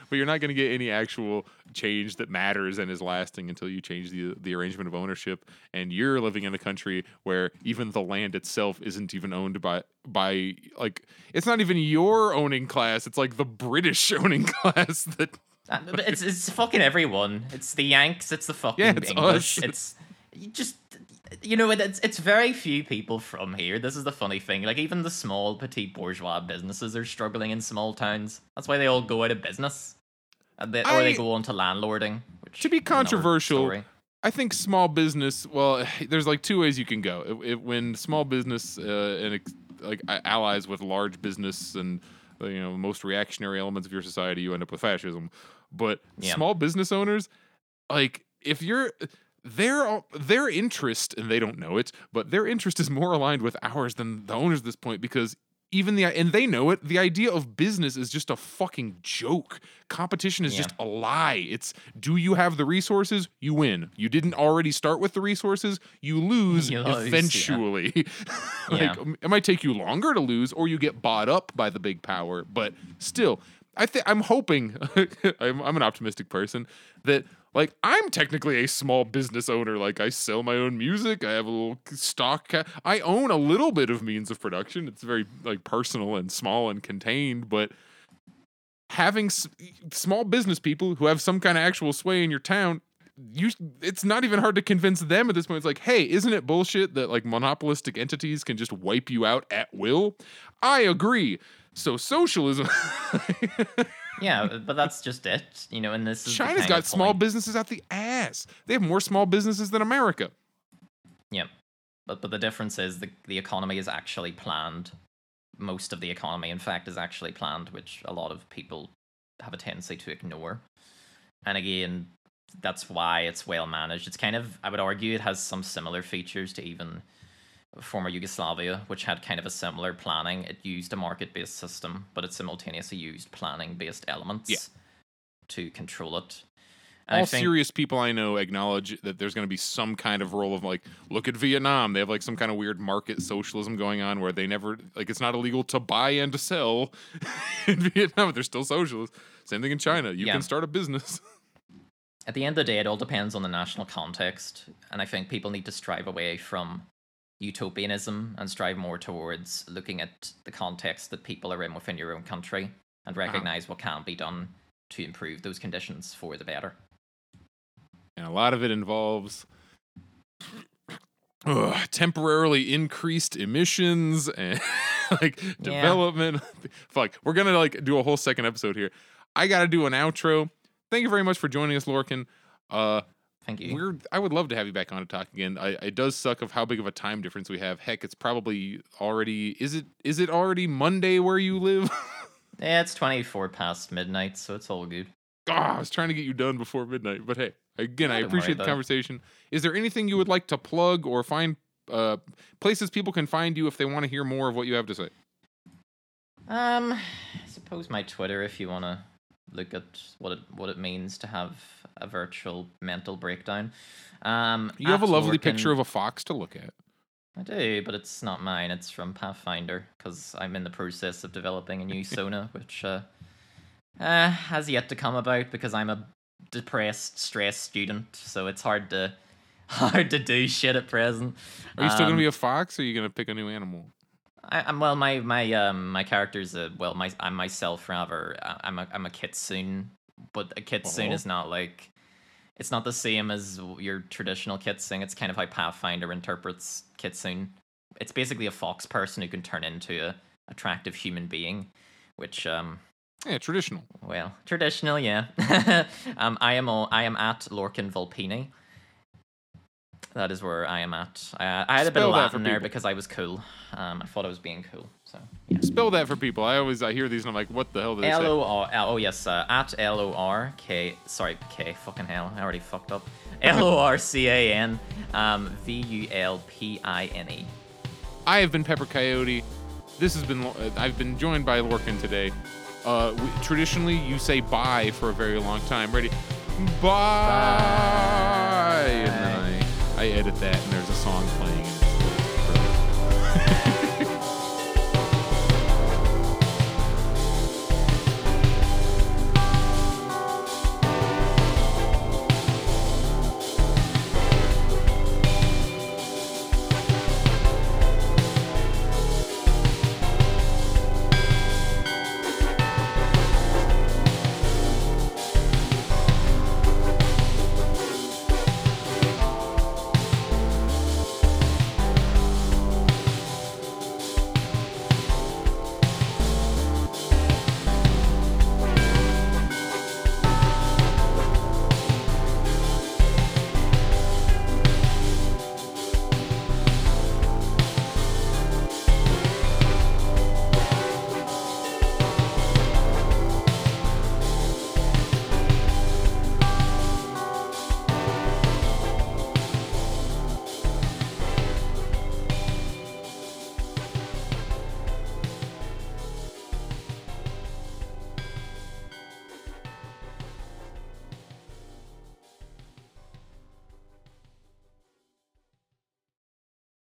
But you're not going to get any actual change that matters and is lasting until you change the the arrangement of ownership. And you're living in a country where even the land itself isn't even owned by by like it's not even your owning class. It's like the British owning class that.
Uh, it's it's fucking everyone. It's the Yanks. It's the fucking
Yeah, it's
English.
us.
It's you just you know it's it's very few people from here. This is the funny thing. Like even the small petite bourgeois businesses are struggling in small towns. That's why they all go out of business, and they, or they go on to landlording. Which
To be controversial. I think small business. Well, there's like two ways you can go. It, it, when small business uh, and ex- like allies with large business and uh, you know most reactionary elements of your society, you end up with fascism. But
Yeah.
small business owners, like if you're their their interest and they don't know it, but their interest is more aligned with ours than the owners at this point because even the and they know it the idea of business is just a fucking joke competition is
Yeah.
just a lie it's do you have the resources you win you didn't already start with the resources you lose
You lose, yeah.
eventually like
Yeah.
it might take you longer to lose or you get bought up by the big power but still i think i'm hoping I'm, I'm an optimistic person that like i'm technically a small business owner. Like i sell my own music. I have a little stock ca- i own a little bit of means of production. It's very like personal and small and contained but having s- small business people who have some kind of actual sway in your town you it's not even hard to convince them at this point. It's like hey isn't it bullshit that like monopolistic entities can just wipe you out at will? I agree so socialism
yeah, but that's just it. You know, and this is
china's got small
point-
businesses out the ass they have more small businesses than america
Yeah, but but the difference is the the economy is actually planned. Most of the economy, in fact, is actually planned, which a lot of people have a tendency to ignore. And again, that's why it's well managed. It's kind of, I would argue, it has some similar features to even former Yugoslavia, which had kind of a similar planning. It used a market based system, but it simultaneously used planning based elements
Yeah.
to control it. And
all
think-
serious people I know acknowledge that there's going to be some kind of role of like, look at Vietnam. They have like some kind of weird market socialism going on where they never like it's not illegal to buy and to sell in Vietnam. But they're still socialist. Same thing in China. You
Yeah.
can start a business.
at the end of the day, it all depends on the national context, and I think people need to strive away from utopianism and strive more towards looking at the context that people are in within your own country and recognize what can be done to improve those conditions for the better.
and a lot of it involves temporarily increased emissions and like development. Fuck, we're gonna like do a whole second episode here. I gotta do an outro. Thank you very much for joining us, Lorcan. Uh,
Thank you.
we're I would love to have you back on to talk again. I, it does suck of how big of a time difference we have. Heck, it's probably already is it is it already Monday where you live?
yeah, it's 24 past midnight, so it's all good.
Ah, I was trying to get you done before midnight, but hey, again, I
worry
appreciate the conversation. Is there anything you would like to plug or find uh, places people can find you if they want to hear more of what you have to say?
Um, I suppose my Twitter, if you want to look at what it what it means to have a virtual mental breakdown. Um,
You have a lovely
Lorcan-
picture of a fox to look at.
I do, but it's not mine. It's from Pathfinder because I'm in the process of developing a new Sona, which uh, uh, has yet to come about because I'm a depressed, stressed student. So it's hard to hard to do shit at present.
Are you still
Um,
gonna be a fox, or are you gonna pick a new animal?
I, I'm well. My my um my character's a well. My I'm myself rather. I- I'm a I'm a kitsune, but a kitsune
Oh.
is not like. It's not the same as your traditional kitsune. It's kind of how Pathfinder interprets kitsune. It's basically a fox person who can turn into a attractive human being, which um
Yeah, traditional.
well traditional yeah. um I am all, I am at Lorcan Vulpini. That is where I am at. I, I had a bit of
that for
Latin there
people.
because I was cool. Um, I thought I was being cool. So
Spell that for people. I always I hear these and I'm like, what the hell did they
L
say?
O R. Oh yes, uh, at L O R K. Sorry, K. Fucking hell, I already fucked up. L O R C A N um, V U L P I N E.
I have been Pepper Coyote. This has been I've been joined by Lorcan today. Uh, we, traditionally, you say bye for a very long time. Ready? Bye. Then I, edit that, and there's a song playing.